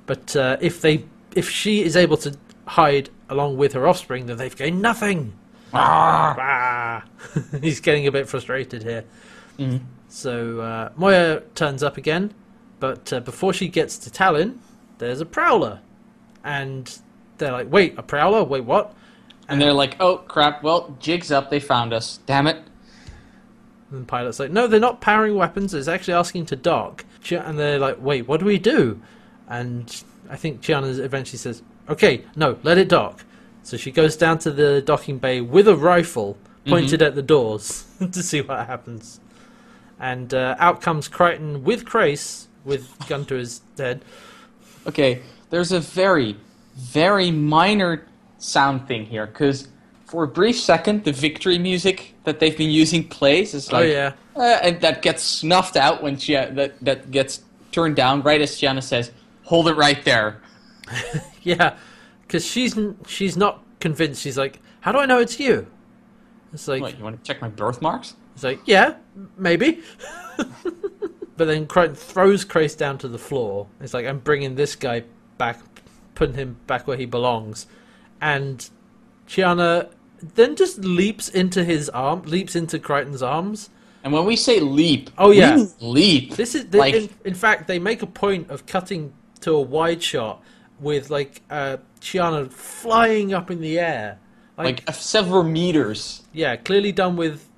but uh, if they if she is able to hide along with her offspring, then they've gained nothing. Ah! he's getting a bit frustrated here. Mhm. So uh, Moya turns up again, but uh, before she gets to Talyn, there's a prowler, and they're like, "Wait, a prowler? Wait, what?" And they're like, oh crap, well, jig's up, they found us. Damn it. And the pilot's like, "No, they're not powering weapons. It's actually asking to dock." And they're like, "Wait, what do we do?" And I think Chiana eventually says, "Okay, no, let it dock." So she goes down to the docking bay with a rifle pointed at the doors to see what happens. And uh, out comes Crichton with Crais with gun to his head. Okay, there's a very, very minor sound thing here, because for a brief second, the victory music that they've been using plays. It's like, oh yeah, uh, and that gets snuffed out when she that that gets turned down right as Chiana says, "Hold it right there." yeah, because she's she's not convinced. She's like, "How do I know it's you?" It's like What, you want to check my birthmarks? it's like, "Yeah, maybe." but then Crichton throws Crais down to the floor. It's like, "I'm bringing this guy back, putting him back where he belongs," and Chiana then just leaps into his arm, leaps into Crichton's arms. And when we say leap, Oh, yeah. leap. This is the, like in, in fact they make a point of cutting to a wide shot with like uh, Chiana flying up in the air, like, like several meters. yeah, clearly done with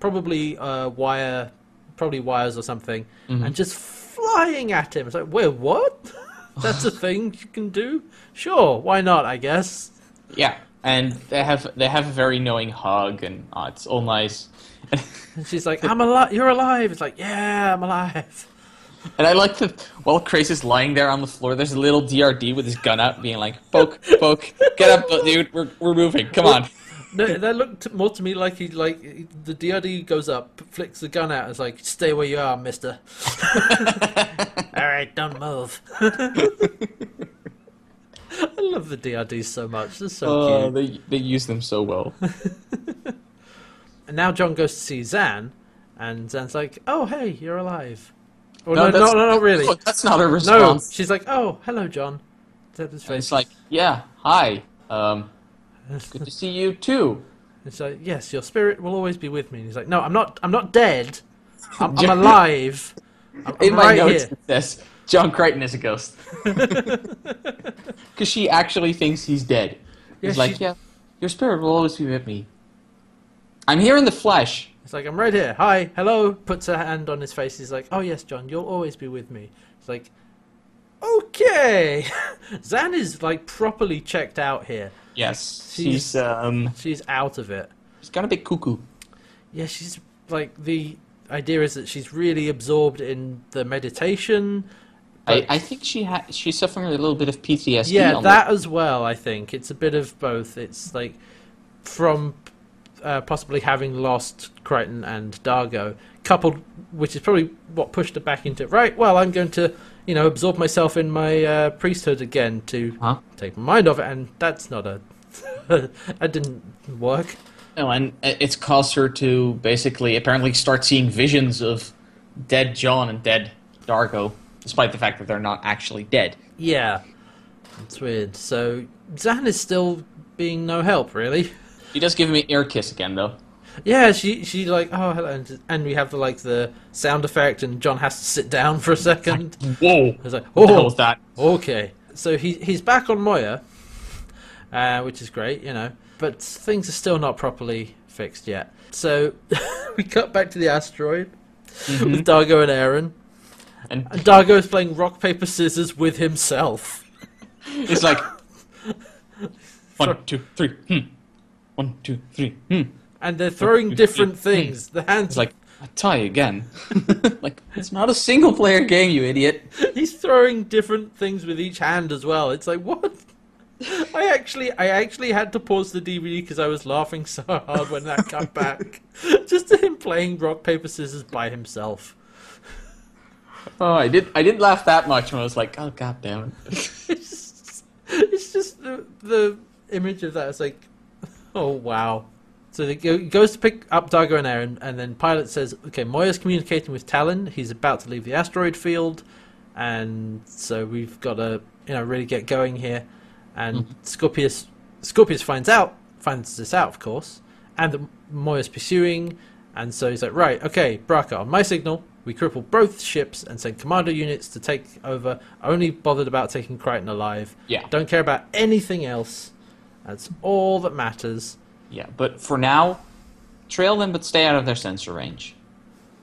probably uh, wire, probably wires or something, and just flying at him. It's like, wait, what? That's a thing you can do? Sure, why not? I guess. Yeah, and they have they have a very knowing hug, and oh, it's all nice. And she's like, I'm alive. You're alive. It's like, yeah, I'm alive. And I like that while Crais is lying there on the floor, there's a little DRD with his gun out, being like, "Poke, poke, get up, dude. We're we're moving. Come on." No, that looked more to me like he like the DRD goes up, flicks the gun out, it's like, "Stay where you are, Mister." All right, don't move. I love the DRDs so much. They're so Oh, cute. they they use them so well. And now John goes to see Zhaan, and Zhaan's like, "Oh, hey, you're alive." Oh No, no, no, no, not really. That's not a response. No, she's like, "Oh, hello, John." That is And it's like, yeah, hi. Um, good to see you too. It's like, yes, your spirit will always be with me. And he's like, no, I'm not. I'm not dead. I'm, I'm alive. I'm, In I'm my right notes, here. it says John Crichton is a ghost because she actually thinks he's dead. Yeah, He's like, yeah, your spirit will always be with me. I'm here in the flesh. It's like, I'm right here. Hi, hello. Puts a hand on his face. He's like, oh yes, John, you'll always be with me. It's like, okay. Zhaan is like properly checked out here. Yes, She's- she's um, She's out of it. she's kind of bit cuckoo. Yeah, she's like the idea is that she's really absorbed in the meditation, I, I think she ha- she's suffering a little bit of PTSD. yeah, that as well. I think it's a bit of both. It's like from uh, possibly having lost Crichton and Dargo, coupled, which is probably what pushed her back into right. Well, I'm going to, you know, absorb myself in my uh, priesthood again to Huh? take my mind off it, and that's not a. that didn't work. No, and it's caused her to basically apparently start seeing visions of dead John and dead Dargo, despite the fact that they're not actually dead. Yeah, it's weird. So Zhaan is still being no help, really. He does give me an ear kiss again, though. Yeah, she she like oh hello, and, and we have the like the sound effect, and John has to sit down for a second. Whoa! It's like oh was that? okay, so he he's back on Moya, uh, which is great, you know, but things are still not properly fixed yet. So we cut back to the asteroid with Dargo and Aeryn, And and Dargo is playing rock paper scissors with himself. it's like one, two, three. Hmm. One, two, three. Hmm. And they're throwing different things. The hands It's like a tie again. like it's not a single player game, you idiot. He's throwing different things with each hand as well. It's like what? I actually, I actually had to pause the DVD because I was laughing so hard when that cut back, just to him playing rock paper scissors by himself. Oh, I did. I didn't laugh that much when I was like, oh god damn it. It's just, it's just the, the image of that. It's like, oh wow. So he goes to pick up Dargo and Aeryn, and then Pilot says, "Okay, Moya's communicating with Talyn. He's about to leave the asteroid field, and so we've got to, you know, really get going here." And mm-hmm. Scorpius, Scorpius finds out, finds this out, of course, and that Moya's pursuing, and so he's like, "Right, okay, Braca, on my signal, we cripple both ships and send commando units to take over. Only bothered about taking Crichton alive. Yeah. Don't care about anything else. That's all that matters." Yeah, but for now, trail them, but stay out of their sensor range,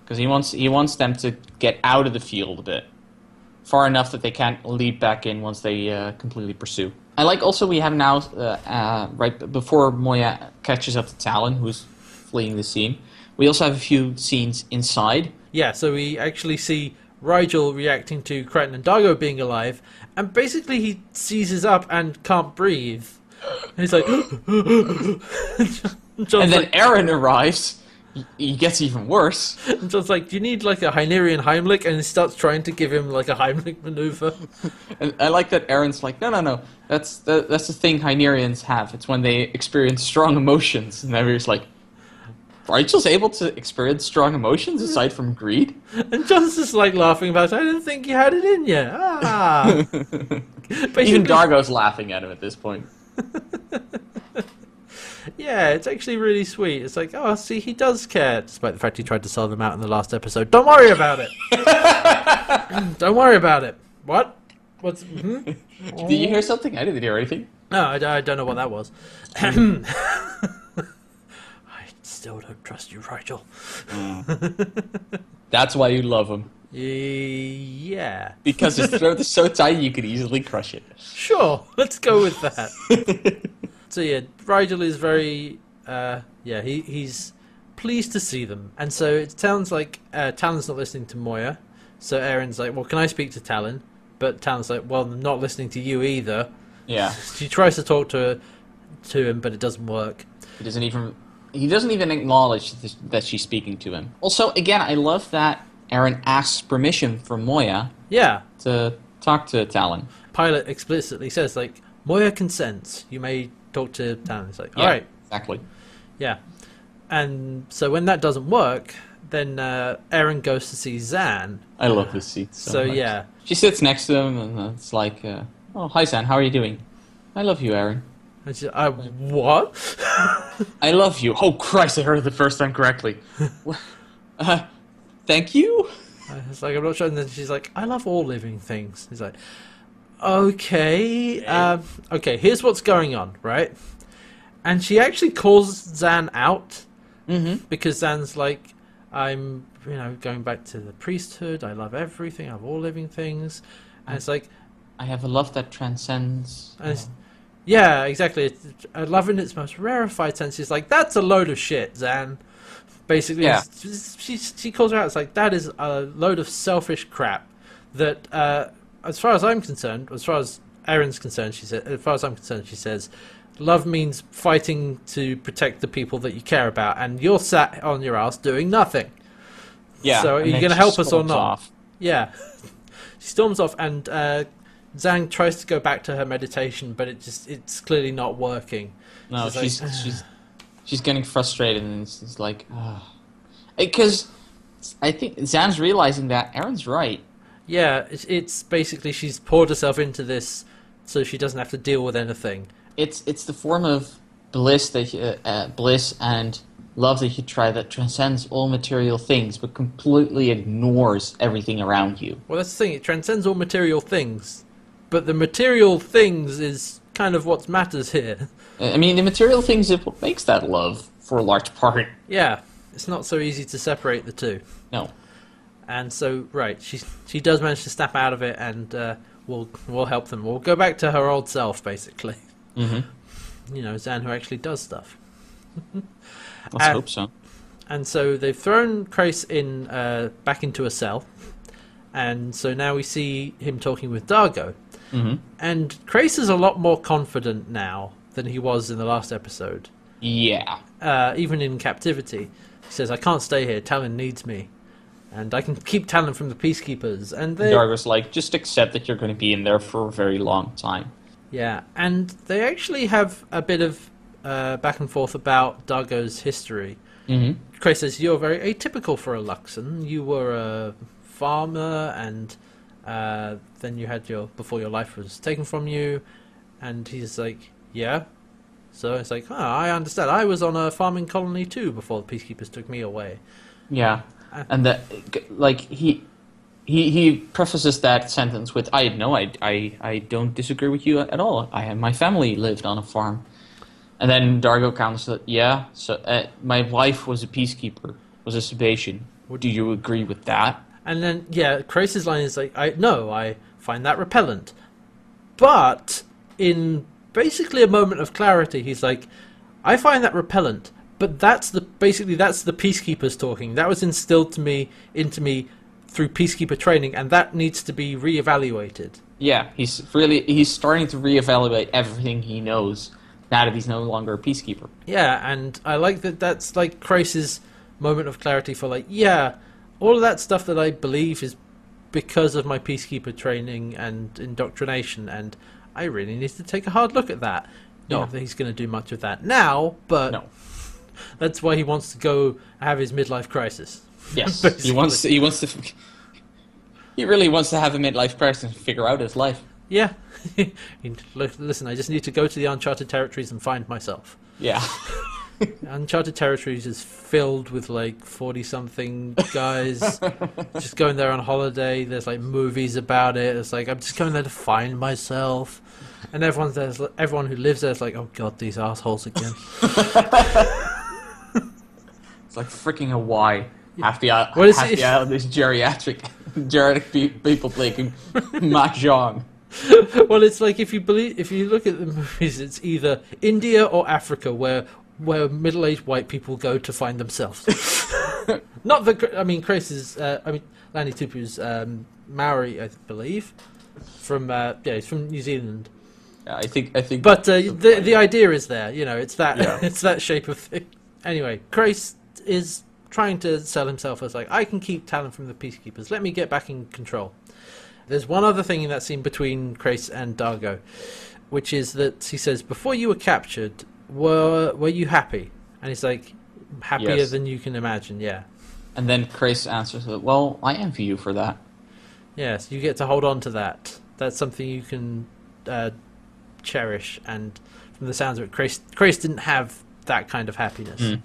because he wants he wants them to get out of the field a bit, far enough that they can't leap back in once they uh, completely pursue. I like also we have now uh, uh, right before Moya catches up to Talyn, who's fleeing the scene. We also have a few scenes inside. Yeah, so we actually see Rygel reacting to Crichton and Dargo being alive, and basically he seizes up and can't breathe. And he's like, and then like, Aeryn arrives. He- He gets even worse. and John's like, "Do you need like a Hynerian Heimlich?" And he starts trying to give him like a Heimlich maneuver. And I like that Aeryn's like, no, no, no. That's that, that's the thing Hynerians have. It's when they experience strong emotions. And everyone's like, Rygel's able to experience strong emotions aside from greed. And John's just like laughing about it. I didn't think you had it in you. Ah. Even Dargo's laughing at him at this point. Yeah, it's actually really sweet. It's like, oh, see, he does care, despite the fact he tried to sell them out in the last episode. Don't worry about it. Don't worry about it. What? What's? Hmm? Did you hear something? I didn't hear anything. No, I, I don't know what that was. I still don't trust you, Rygel. That's why you love him. Yeah, Because his throat is so tight you could easily crush it. sure. Let's go with that. so yeah, Rygel is very, uh, yeah, he he's pleased to see them, and so it sounds like uh, Talyn's not listening to Moya. So Aeryn's like, well, can I speak to Talyn? But Talyn's like, well, I'm not listening to you either. Yeah. She tries to talk to to him, but it doesn't work. He doesn't even he doesn't even acknowledge that she's speaking to him. Also, again, I love that Aeryn asks permission from Moya Yeah, to talk to Talyn. Pilot explicitly says like Moya consents. You may talk to Talyn. It's like, Yeah, all right, Exactly. yeah. And so when that doesn't work, then uh, Aeryn goes to see Zhaan. I love this scene. So, So, yeah, She sits next to him and uh, it's like, uh, oh, hi, Zhaan, how are you doing? I love you, Aeryn. and she's, I what? I love you. Oh, Christ, I heard it the first time correctly. uh, thank you? it's like I'm not sure. And then she's like, I love all living things. He's like, okay, um, okay. Here's what's going on, right? And she actually calls Zhaan out Mm-hmm. because Zhaan's like, I'm, you know, going back to the priesthood. I love everything. I love all living things. And it's like, I have a love that transcends. and it's, yeah, exactly. It's, I love in its most rarefied sense. She's like, that's a load of shit, Zhaan. Basically, Yeah. she she calls her out. It's like that is a load of selfish crap that uh, as far as I'm concerned, as far as Aeryn's concerned, she said, as far as I'm concerned, she says, love means fighting to protect the people that you care about, and you're sat on your ass doing nothing. Yeah. So are you then gonna help us or not? Off. Yeah. she storms off, and uh, Zhaan tries to go back to her meditation, but it just it's clearly not working. No, She's she's like, she's she's getting frustrated and it's, it's like, because I think Zhaan's realizing that Aeryn's right. Yeah, it's, it's basically she's poured herself into this so she doesn't have to deal with anything. It's it's the form of bliss that uh, uh, bliss and love that you try that transcends all material things, but completely ignores everything around you. Well, that's the thing. It transcends all material things, but the material things is kind of what matters here. I mean, the material things is what makes that love for a large part. Yeah, it's not so easy to separate the two. No. And so, right, she she does manage to snap out of it, and uh, we'll we'll help them. We'll go back to her old self, basically. Mm-hmm. You know, Zhaan who actually does stuff. Let's Uh, hope so. And so they've thrown Crais in uh, back into a cell, and so now we see him talking with Dargo. Mm-hmm. And Crais is a lot more confident now than he was in the last episode. Yeah. Uh, even in captivity, he says, "I can't stay here. Talyn needs me, and I can keep Talyn from the Peacekeepers." And they, Dargo's like, just accept that you're going to be in there for a very long time. yeah, and they actually have a bit of uh, back and forth about Dargo's history. Mm-hmm. Crais says, "You're very atypical for a Luxan. You were a farmer, and uh, then you had your before your life was taken from you." And he's like, "Yeah." So it's like, "Oh, I understand. I was on a farming colony too before the peacekeepers took me away." Yeah, Uh, and that like he he he prefaces that sentence with I no I I I don't disagree with you at all. I my family lived on a farm, and then Dargo counters that yeah. So uh, my wife was a peacekeeper, was a Sebacean. Do you agree with that? And then, yeah, Crais's line is like, "I no, I find that repellent." But in basically a moment of clarity, he's like, "I find that repellent." But that's the basically that's the peacekeepers talking. That was instilled to me into me through peacekeeper training, and that needs to be reevaluated. Yeah, he's really he's starting to reevaluate everything he knows now that he's no longer a peacekeeper. Yeah, and I like that. That's like Crais's moment of clarity for like, yeah, all of that stuff that I believe is because of my peacekeeper training and indoctrination, and I really need to take a hard look at that. No. Not that he's going to do much of that now, but No. that's why he wants to go have his midlife crisis. Yes, he wants he wants to. He really wants to have a midlife crisis and figure out his life. Yeah. Listen, I just need to go to the uncharted territories and find myself. Yeah. Uncharted Territories is filled with like forty something guys just going there on holiday. There's like movies about it. It's like I'm just going there to find myself, and everyone's there's everyone who lives there is like, oh god, these assholes again. It's like freaking Hawaii. Half the What is half it? the island is geriatric, geriatric people playing mahjong. well, it's like if you believe if you look at the movies, it's either India or Africa where where middle aged white people go to find themselves. Not that I mean, Crais is uh, I mean Lani Tupu's um, Maori, I believe, from uh, yeah, he's from New Zealand. Yeah, I think I think. But uh, the the idea is there, you know, it's that Yeah. it's that shape of thing. Anyway, Crais is trying to sell himself as like I can keep Talyn from the peacekeepers. Let me get back in control. There's one other thing in that scene between Crais and Dargo, which is that he says, "Before you were captured, were were you happy?" And he's like, "Happier Yes. than you can imagine." Yeah, and then Crais answers, "Well, I envy you for that." yes, you get to hold on to that. That's something you can uh, cherish. And from the sounds of it, Crais, Crais didn't have that kind of happiness. Mm.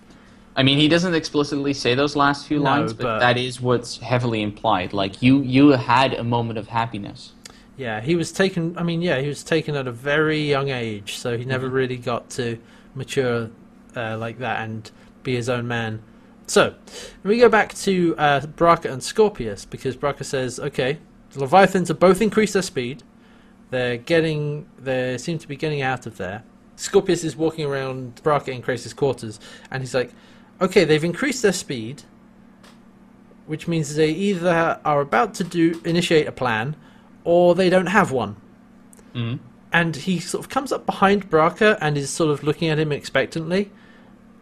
I mean, he doesn't explicitly say those last few No, lines, but, but- that is what's heavily implied. Like you, you had a moment of happiness. Yeah, he was taken. I mean, yeah, he was taken at a very young age, so he never really got to mature uh, like that and be his own man. So, we go back to uh, Braca and Scorpius because Braca says, "Okay, the Leviathans have both increased their speed. They're getting. They seem to be getting out of there." Scorpius is walking around Braca and Crais's quarters, and he's like, "Okay, they've increased their speed." Which means they either are about to do initiate a plan, or they don't have one. Mhm. And he sort of comes up behind Braca and is sort of looking at him expectantly.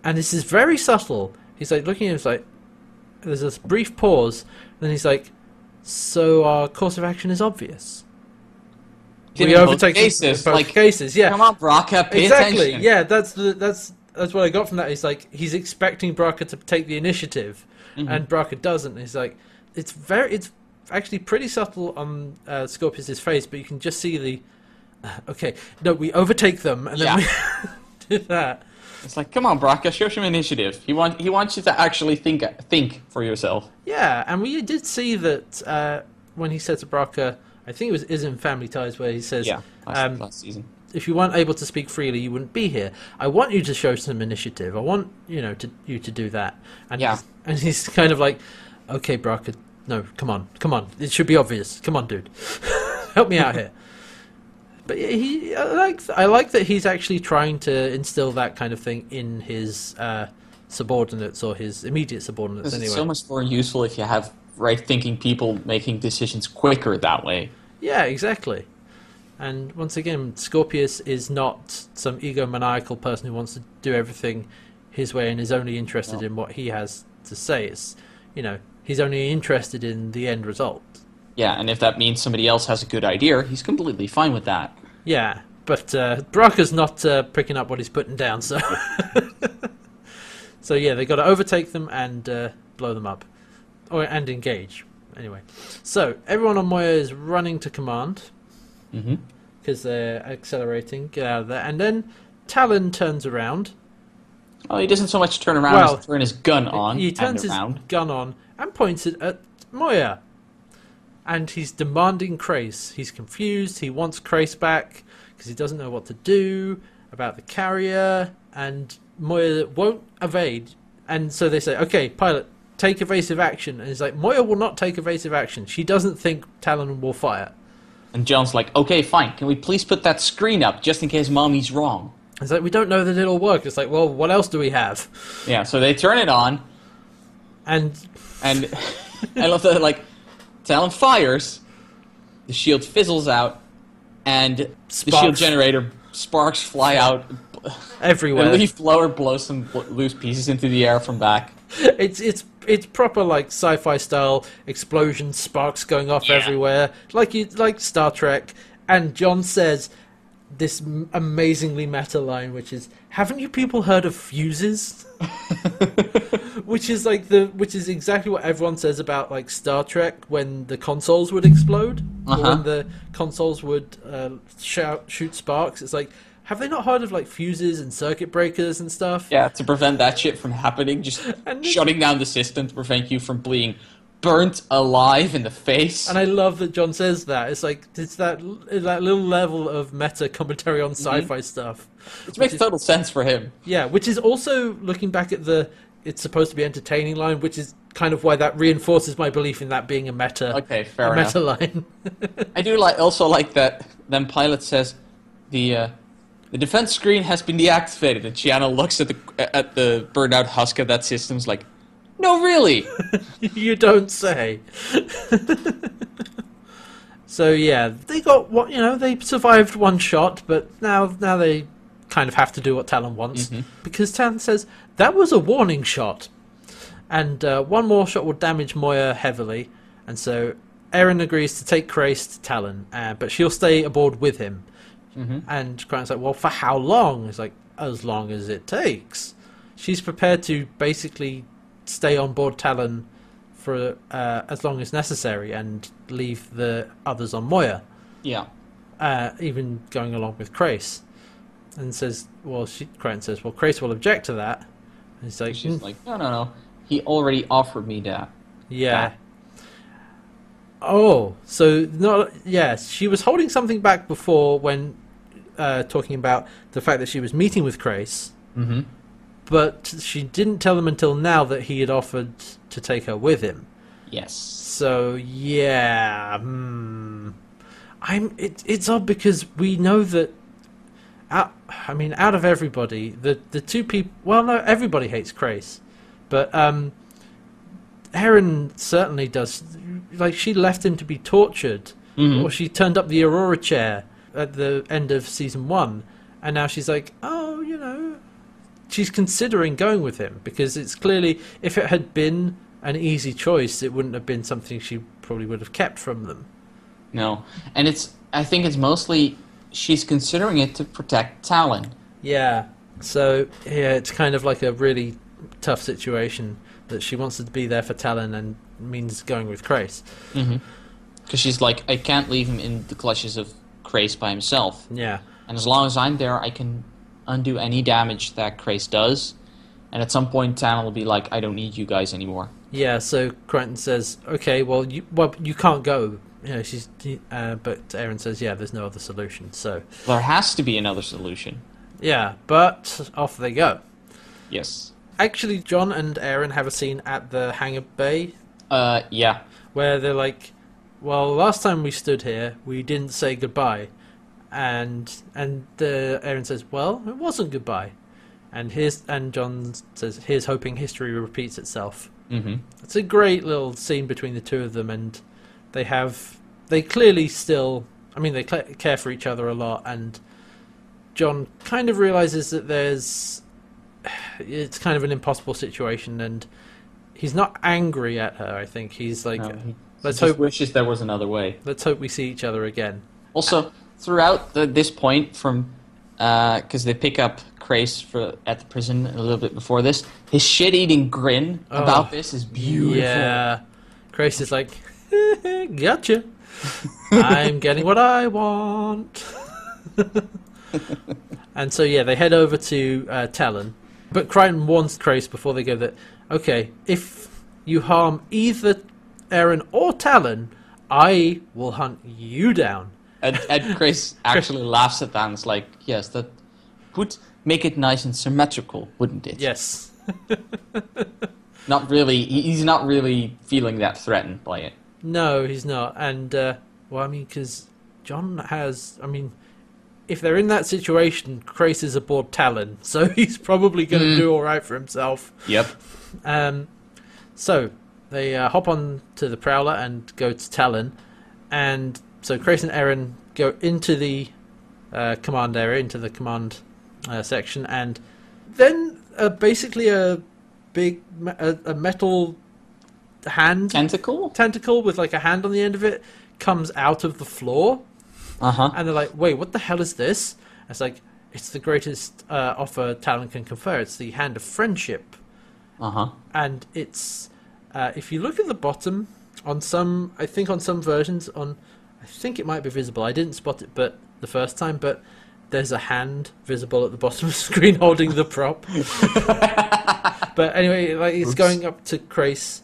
And this is very subtle. He's like looking at him, he's like, there's this brief pause, and then he's like, so our course of action is obvious. In both them- cases, both like, cases, yeah. Come on, Braca, pay exactly. attention. Yeah, that's the that's that's what I got from that. He's like he's expecting Braca to take the initiative, Mm-hmm. and Braca doesn't. He's like it's very it's actually pretty subtle on uh, Scorpius's face, but you can just see the okay. No, we overtake them, and then we do that. It's like, come on, Braca, show some initiative. He want he wants you to actually think think for yourself. Yeah, and we did see that uh, when he said to Braca, I think it was is in Family Ties where he says, Yeah, last, um, last season. if you weren't able to speak freely, you wouldn't be here. I want you to show some initiative. I want you know to you to do that. And Yeah. he's, and he's kind of like, okay, Braca, no, come on, come on. It should be obvious. Come on, dude, help me out here. But he, I like, I like that he's actually trying to instill that kind of thing in his uh, subordinates or his immediate subordinates. Anyway, it's so much more useful if you have right thinking people making decisions quicker that way. Yeah, exactly. And once again, Scorpius is not some egomaniacal person who wants to do everything his way and is only interested No. in what he has to say. It's, you know, he's only interested in the end result. Yeah, and if that means somebody else has a good idea, he's completely fine with that. Yeah, but uh, Braca's not uh, picking up what he's putting down, so. so yeah, they've got to overtake them and uh, blow them up, or and engage. Anyway, so everyone on Moya is running to command. Mm-hmm. because they're accelerating. Get out of there. And then Talyn turns around. Oh, he doesn't so much turn around Well, as turn his gun on he turns his gun on and points it at Moya. And he's demanding Crais. He's confused. He wants Crais back because he doesn't know what to do about the carrier. And Moya won't evade. And so they say, okay, pilot, take evasive action. And he's like, Moya will not take evasive action. She doesn't think Talyn will fire. And John's like, okay, fine. Can we please put that screen up just in case mommy's wrong? It's like, we don't know that it'll work. It's like, well, what else do we have? Yeah, so they turn it on, And and I love that, like, Talyn fires, the shield fizzles out, and the shield generator sparks fly out. everywhere. The leaf blower blows some loose pieces into the air from back. It's it's it's proper like sci-fi style explosions, sparks going off Yeah. everywhere, like you like Star Trek. And John says this amazingly meta line, which is, "Haven't you people heard of fuses?" which is like the which is exactly what everyone says about like Star Trek when the consoles would explode or Uh-huh. when the consoles would uh, shout shoot sparks. It's like. Have they not heard of like fuses and circuit breakers and stuff? Yeah, to prevent that shit from happening, just And shutting down the system to prevent you from being burnt alive in the face. And I love that John says that. It's like it's that that little level of meta commentary on sci-fi stuff. which makes is- total sense for him. Yeah, which is also looking back at the it's supposed to be entertaining line, which is kind of why that reinforces my belief in that being a meta Okay, fair a enough. meta line. I do like also like that. Then pilot says, "the uh, the defense screen has been deactivated," and Chiana looks at the at the burned out husk of that system's like, "No, really." you don't say. so yeah, they got what you know. They survived one shot, but now now they kind of have to do what Talyn wants because Talyn says that was a warning shot, and uh, one more shot will damage Moya heavily, and so Aeryn agrees to take Crais to Talyn, uh, but she'll stay aboard with him. And Crichton's like, well, for how long? It's like, as long as it takes. She's prepared to basically stay on board Talyn for uh, as long as necessary and leave the others on Moya, yeah. uh, even going along with Crais. And says, well, she, Crichton says, well, Crais will object to that. And he's like, She's "Mm, like, "No, no, no. He already offered me that." yeah. Oh, so not yeah. She was holding something back before when uh, talking about the fact that she was meeting with Crais, Mm-hmm. But she didn't tell him until now that he had offered to take her with him. Yes. So yeah, hmm. I'm. It, it's odd because we know that. Out, I mean, out of everybody, the the two people. Well, no, everybody hates Crais, but um, Aeryn certainly does. Like she left him to be tortured Mhm. Or she turned up the Aurora chair at the end of season one, and now she's like, oh, you know, she's considering going with him because it's clearly if it had been an easy choice, it wouldn't have been something she probably would have kept from them. No, and it's. I think it's mostly she's considering it to protect Talyn. Yeah. So yeah, it's kind of like a really tough situation that she wants to be there for Talyn and means going with Crais. Because mm-hmm. she's like, I can't leave him in the clutches of Crais by himself. Yeah. And as long as I'm there, I can undo any damage that Crais does. And at some point, Talyn will be like, I don't need you guys anymore. Yeah, so Crichton says, "Okay, well, you well you can't go." You know, she's, uh, but Aeryn says, "Yeah, there's no other solution." So, There has to be another solution. yeah, but off they go. Yes. Actually, John and Aeryn have a scene at the hangar bay Uh, yeah. where they're like, "Well, last time we stood here, we didn't say goodbye," and and uh, Aeryn says, "Well, it wasn't goodbye," and here's and John says, "Here's hoping history repeats itself." Mm-hmm. It's a great little scene between the two of them, and they have they clearly still. I mean, they care for each other a lot, and John kind of realizes that there's it's kind of an impossible situation, and he's not angry at her. I think he's like, No, he let's hope wishes there was another way. let's hope we see each other again. Also, throughout the, this point, from because they pick up Crais for at the prison a little bit before this, his shit-eating grin Oh, about this is beautiful. Yeah, Crais is like, gotcha. I'm getting what I want. and so yeah, they head over to uh, Talyn, but Crichton warns Crais before they go that okay, if you harm either Aeryn or Talyn, I will hunt you down. And, and Crais actually laughs at that and is like, "Yes, that would make it nice and symmetrical, wouldn't it?" Yes. Not really. He's not really feeling that threatened by it. No, he's not. And, uh, well, I mean, because John has, I mean, if they're in that situation, Crais is aboard Talyn, so he's probably going to do all right for himself. Yep. Um, so they uh, hop on to the Prowler and go to Talyn. And so Crais and Aeryn go into the uh, command area, into the command uh, section, and then uh, basically a big me- a, a metal hand Tentacle. tentacle with like a hand on the end of it comes out of the floor, Uh huh. and they're like, "Wait, what the hell is this?" And it's like it's the greatest uh, offer Talyn can confer. It's the hand of friendship, Uh huh. and it's uh, if you look at the bottom on some, I think on some versions on, I think it might be visible. I didn't spot it, but the first time, but there's a hand visible at the bottom of the screen holding the prop. but anyway, like it's Oops. going up to Crais,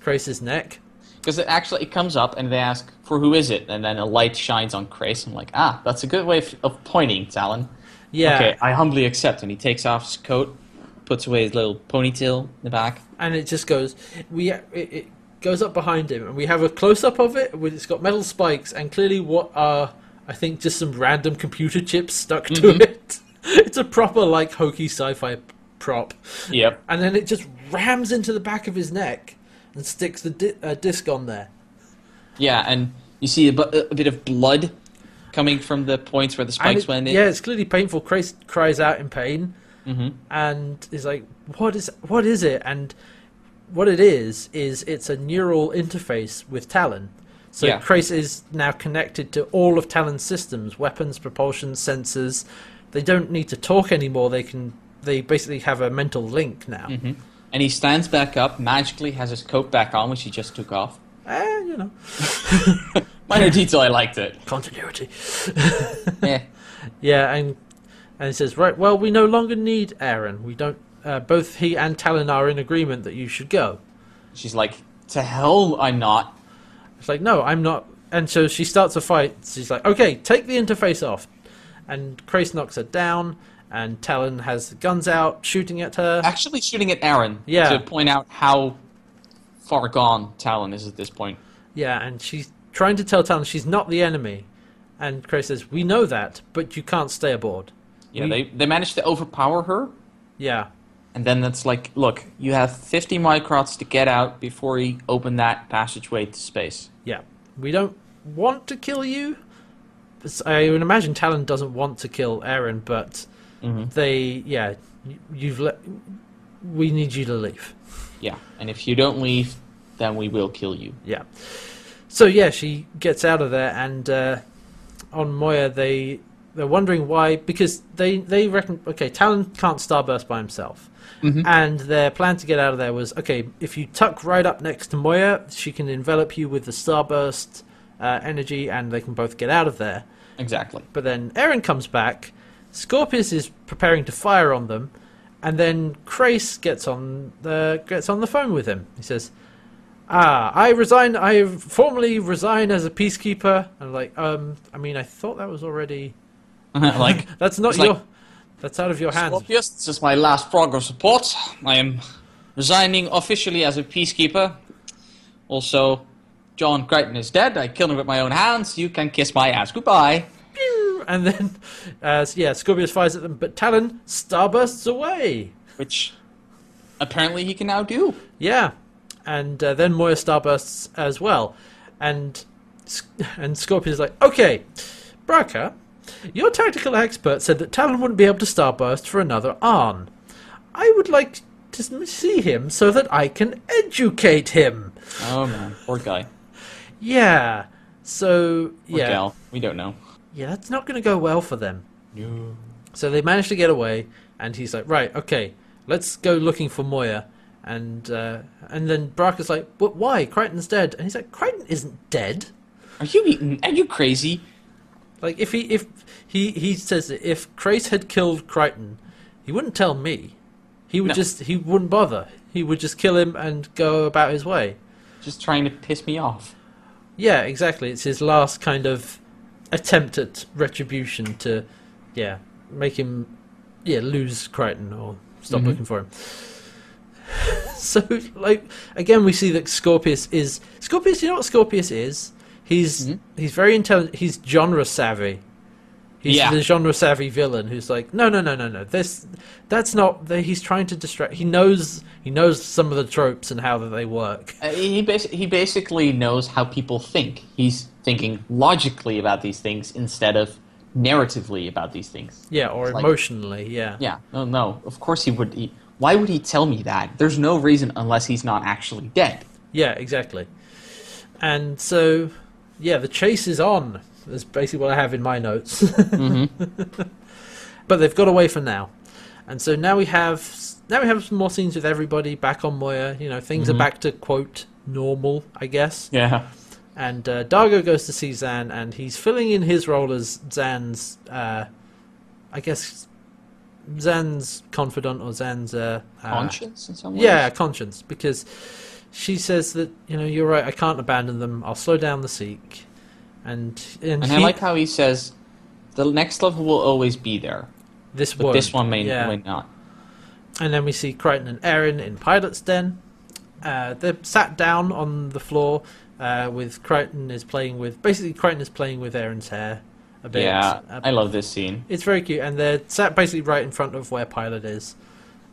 Crais's neck. Because it actually it comes up and they ask for who is it, and then a light shines on Crais. I'm like, ah, that's a good way of, of pointing, Talyn. Yeah, Okay, I humbly accept. And he takes off his coat, puts away his little ponytail in the back. and it just goes. We it, it goes up behind him, and we have a close up of it. With it's got metal spikes, and clearly what are I think just some random computer chips stuck to Mhm. it. It's a proper like hokey sci-fi prop, Yep. and then it just rams into the back of his neck and sticks the di- uh, disc on there. Yeah, and you see a, bu- a bit of blood coming from the points where the spikes it- went in. yeah, it's clearly painful. Crais cries out in pain. hmm and is like, "What is what is it?" And what it is is it's a neural interface with Talyn. So Yeah. Crais is now connected to all of Talyn's systems, weapons, propulsion, sensors. They don't need to talk anymore. They can. They basically have a mental link now. hmm And he stands back up, magically has his coat back on, which he just took off. Eh, you know, Minor detail, I liked it. continuity. Yeah. Yeah, and and he says, right, well, we no longer need Aeryn. We don't. Uh, both he and Talyn are in agreement that you should go. She's like, to hell, I'm not. It's like, no, I'm not. And so she starts a fight. She's like, okay, take the interface off. And Crais knocks her down, and Talyn has guns out, shooting at her. Actually, shooting at Aeryn Yeah. to point out how far gone Talyn is at this point. Yeah, and she's trying to tell Talyn she's not the enemy. And Crais says, we know that, but you can't stay aboard. Yeah, We- they they managed to overpower her, Yeah, and then it's like, look, you have 50 microns to get out before you open that passageway to space. yeah. We don't want to kill you. I would imagine Talyn doesn't want to kill Aeryn, but Mhm. they, yeah, you- you've let. We need you to leave. Yeah, and if you don't leave, then we will kill you. Yeah. So yeah, she gets out of there, and uh, on Moya they they're wondering why because they they reckon okay Talyn can't starburst by himself, Mhm. and their plan to get out of there was okay if you tuck right up next to Moya, she can envelop you with the starburst uh, energy, and they can both get out of there. Exactly. But then Aeryn comes back, Scorpius is preparing to fire on them, and then Crais gets on the gets on the phone with him. He says, "Ah, I resign. I formally resign as a peacekeeper." And like, um, I mean, I thought that was already like, that's not your. like- that's out of your hands. Scorpius, this is my last progress report. I am resigning officially as a peacekeeper. Also, John Crichton is dead. I killed him with my own hands. You can kiss my ass. Goodbye. And then, uh, yeah, Scorpius fires at them, but Talyn starbursts away. Which apparently he can now do. Yeah, and uh, then Moya starbursts as well, and and Scorpion's like, okay, Braca, your tactical expert said that Talyn wouldn't be able to starburst for another Arn. I would like to see him so that I can educate him. Oh man, poor guy. Yeah, so Poor yeah, gal. We don't know. yeah, that's not going to go well for them. No. So they manage to get away, and he's like, "Right, okay, let's go looking for Moya." And uh, and then Braca's like, "But why? Crichton's dead." And he's like, "Crichton isn't dead." Are you eating? Are you crazy? Like if he if he he says that if Crais had killed Crichton, he wouldn't tell me. He would No. just he wouldn't bother. He would just kill him and go about his way. Just trying to piss me off. Yeah, exactly. It's his last kind of attempt at retribution to, yeah, make him, yeah, lose Crichton or stop Mhm. looking for him. so, like, again, we see that Scorpius is Scorpius. You know what Scorpius is? He's Mhm. he's very intelligent. He's genre savvy. He's Yeah. the genre savvy villain who's like, no, no, no, no, no. This, that's not. The, he's trying to distract. He knows. He knows some of the tropes and how that they work. Uh, he basi- he basically knows how people think. He's thinking logically about these things instead of narratively about these things. Yeah, or like- emotionally. yeah. Yeah, no, no. Of course he would. He, why would he tell me that? There's no reason unless he's not actually dead. Yeah, exactly. And so, yeah, the chase is on. That's basically what I have in my notes. but they've got away for now, and so now we have now we have some more scenes with everybody back on Moya. You know, things are back to quote normal, I guess. Yeah. And uh, Dargo goes to see Zhaan, and he's filling in his role as Zhaan's, uh, I guess, Zhaan's confidant or Zhaan's uh, uh, Conscience in some ways. yeah, conscience, because she says that you know you're right. I can't abandon them. I'll slow down the seek, and and, And he, I like how he says, "The next level will always be there, this but won't. this one may, yeah. may not." And then we see Crichton and Aeryn in Pilot's Den. Uh, they're sat down on the floor uh, with Crichton is playing with basically Crichton is playing with Aeryn's hair a bit. Yeah, Uh, I love this scene. It's very cute, and they're sat basically right in front of where Pilot is,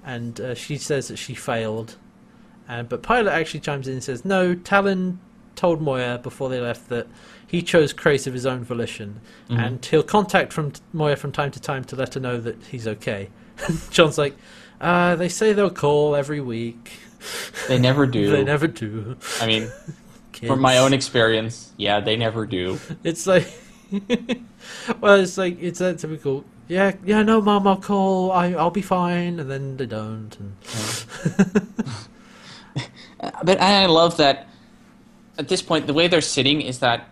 and uh, she says that she failed, and but Pilot actually chimes in and says, "No, Talyn told Moya before they left that he chose Crais of his own volition, Mhm. and he'll contact from Moya from time to time to let her know that he's okay." John's like, uh, "They say they'll call every week. They never do. they never do." I mean, from my own experience, yeah, they never do. It's like, well, it's like it's that typical. Yeah, yeah, no, mom, I'll call. I, I'll be fine, and then they don't. And Uh, But I love that at this point, the way they're sitting is that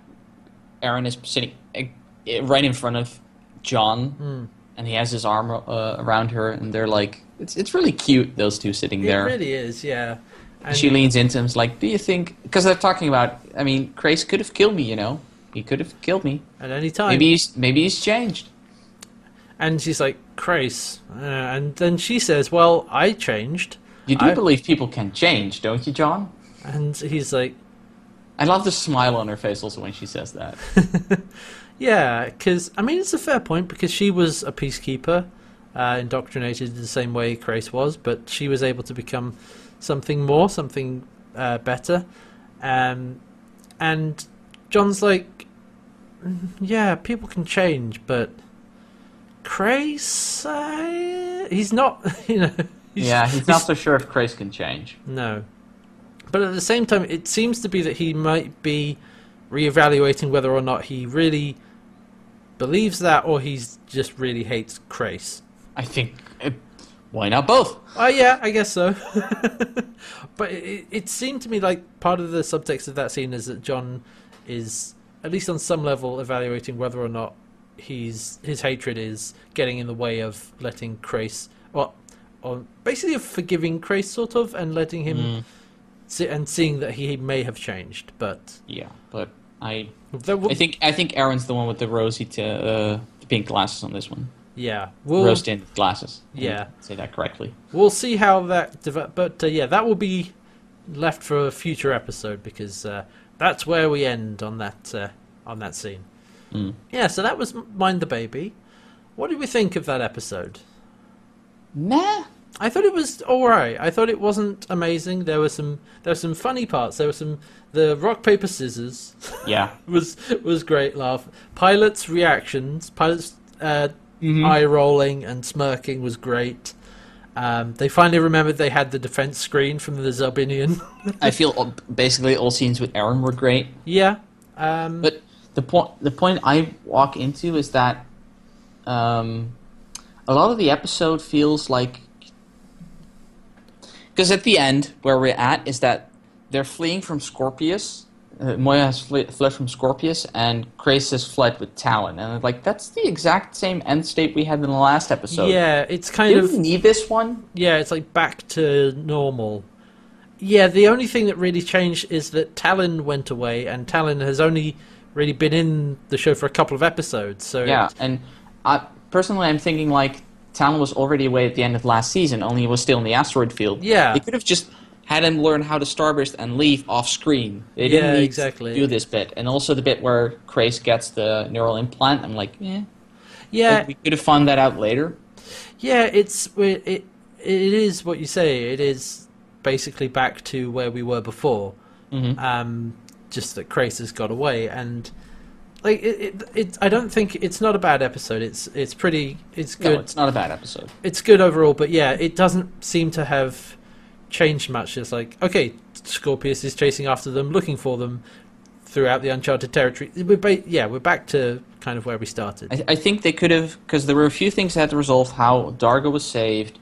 Aeryn is sitting uh, uh, right in front of John, Hmm. and he has his arm uh, around her, and they're like, it's it's really cute. Those two sitting it there. It really is, yeah. And she leans into him, is like, "Do you think?" Because they're talking about. I mean, Crais could have killed me. You know, he could have killed me. at any time, Maybe he's maybe he's changed. and she's like, "Crais," uh, and then she says, "Well, I changed," You do I- believe people can change, don't you, John? and he's like, I love the smile on her face also when she says that. "Yeah," because I mean, it's a fair point because she was a peacekeeper, uh, indoctrinated the same way Crais was, but she was able to become something more, something uh, better. Um, and John's like, yeah, people can change, but Crais, uh, he's not. You know. Yeah, he's not so sure if Crais can change. No, but at the same time, it seems to be that he might be reevaluating whether or not he really believes that, or he's just really hates Crais. I think. It, why not both? Oh yeah, I guess so. but it, it seemed to me like part of the subtext of that scene is that John is, at least on some level, evaluating whether or not he's his hatred is getting in the way of letting Crais, well, or basically of forgiving Crais, sort of, and letting him Mm. see, and seeing that he may have changed. But Yeah, but I will, I think I think Aeryn's the one with the rosy t- uh, the pink glasses on this one. yeah, we'll Rose tinted glasses. Yeah. Say that correctly. We'll see how that develops. But uh, yeah, that will be left for a future episode because uh, that's where we end on that uh, on that scene. Mm. Yeah, so that was Mind the Baby. What did we think of that episode? Nah. I thought it was all right. I thought it wasn't amazing. There were some there were some funny parts. There were some the rock paper scissors Yeah. was was great laugh. Pilot's reactions, pilot's uh, Mhm. eye rolling and smirking was great. Um, they finally remembered they had the defense screen from the Zelbinion. I feel basically all scenes with Aeryn were great. yeah. Um, But the point the point I walk into is that um, a lot of the episode feels like because at the end where we're at is that they're fleeing from Scorpius. Uh, Moya has fle- fled from Scorpius, and Crais has fled with Talyn, and like that's the exact same end state we had in the last episode. yeah, it's kind of need this one? yeah, it's like back to normal. Yeah, the only thing that really changed is that Talyn went away, and Talyn has only really been in the show for a couple of episodes. So Yeah, and I, personally, I'm thinking like Talyn was already away at the end of last season, only he was still in the asteroid field. Yeah. they could have just had him learn how to starburst and leave off screen. They didn't Yeah, need exactly. to do this bit, and also the bit where Crais gets the neural implant. I'm like, yeah, yeah, we could have found that out later. Yeah, it's it, it is what you say. It is basically back to where we were before. Mhm. Um, just that Crais has got away, and like it, it, it, I don't think it's not a bad episode. It's it's pretty. It's No, good. it's not a bad episode. it's good overall, but yeah, it doesn't seem to have changed much. It's like okay, Scorpius is chasing after them, looking for them throughout the uncharted territory. We're ba- yeah, we're back to kind of where we started. I, I think they could have because there were a few things that had to resolve how Dargo was saved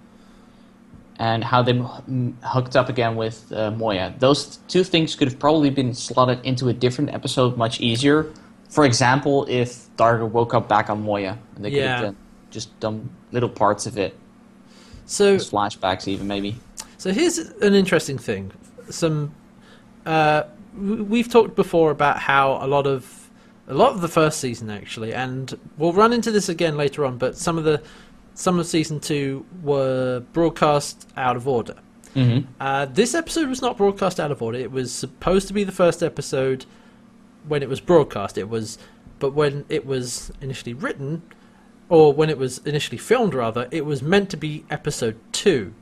and how they m- hooked up again with uh, Moya. Those two things could have probably been slotted into a different episode much easier. For example, if Dargo woke up back on Moya, and they could Yeah. have done, just done little parts of it, so as flashbacks even maybe. So here's an interesting thing. Some uh, we've talked before about how a lot of a lot of the first season actually, and we'll run into this again later on. But some of the some of season two were broadcast out of order. Mm-hmm. Uh, this episode was not broadcast out of order. It was supposed to be the first episode when it was broadcast. It was, but when it was initially written, or when it was initially filmed, rather, it was meant to be episode two.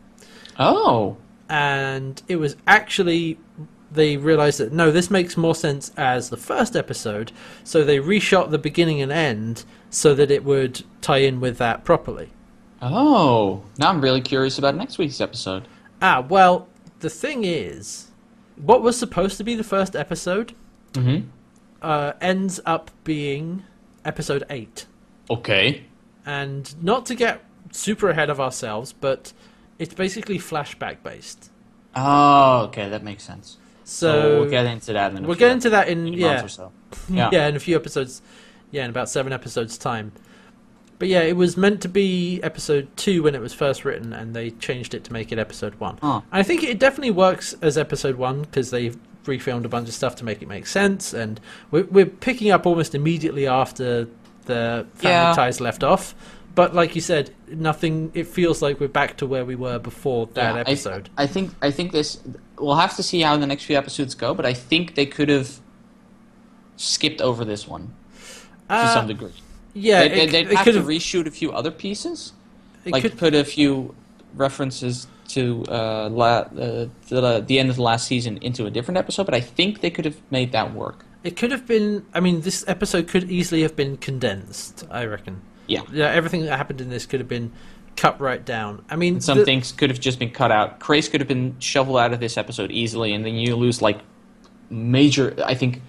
Oh. and it was actually they realized that no this makes more sense as the first episode so they reshot the beginning and end so that it would tie in with that properly oh! Now I'm really curious about next week's episode. ah well the thing is what was supposed to be the first episode Mm-hmm. Uh, ends up being episode 8 Okay. and not to get super ahead of ourselves but it's basically flashback based Oh, okay, that makes sense. so, we'll get into that in a we'll few get into that in months yeah or so. yeah. Yeah. in a few episodes. Yeah, in about seven episodes' time. But yeah, it was meant to be episode two when it was first written, and they changed it to make it episode one. Oh. I think it definitely works as episode one because they refilmed a bunch of stuff to make it make sense, and we're, we're picking up almost immediately after the family Yeah. ties left off. But like you said, nothing. It feels like we're back to where we were before that Yeah, episode. I, think I think this. We'll have to see how the next few episodes go, but I think they could have skipped over this one to Uh, some degree. yeah, they, it, they, it would have could to have. reshoot a few other pieces, it like could- put a few references to uh, la, uh, the, the end of the last season into a different episode. But I think they could have made that work. It could have been. I mean, this episode could easily have been condensed. I reckon. Yeah. Yeah, everything that happened in this could have been cut right down. I mean, Some the- things could have just been cut out. Crais could have been shoveled out of this episode easily, and then you lose like major. I think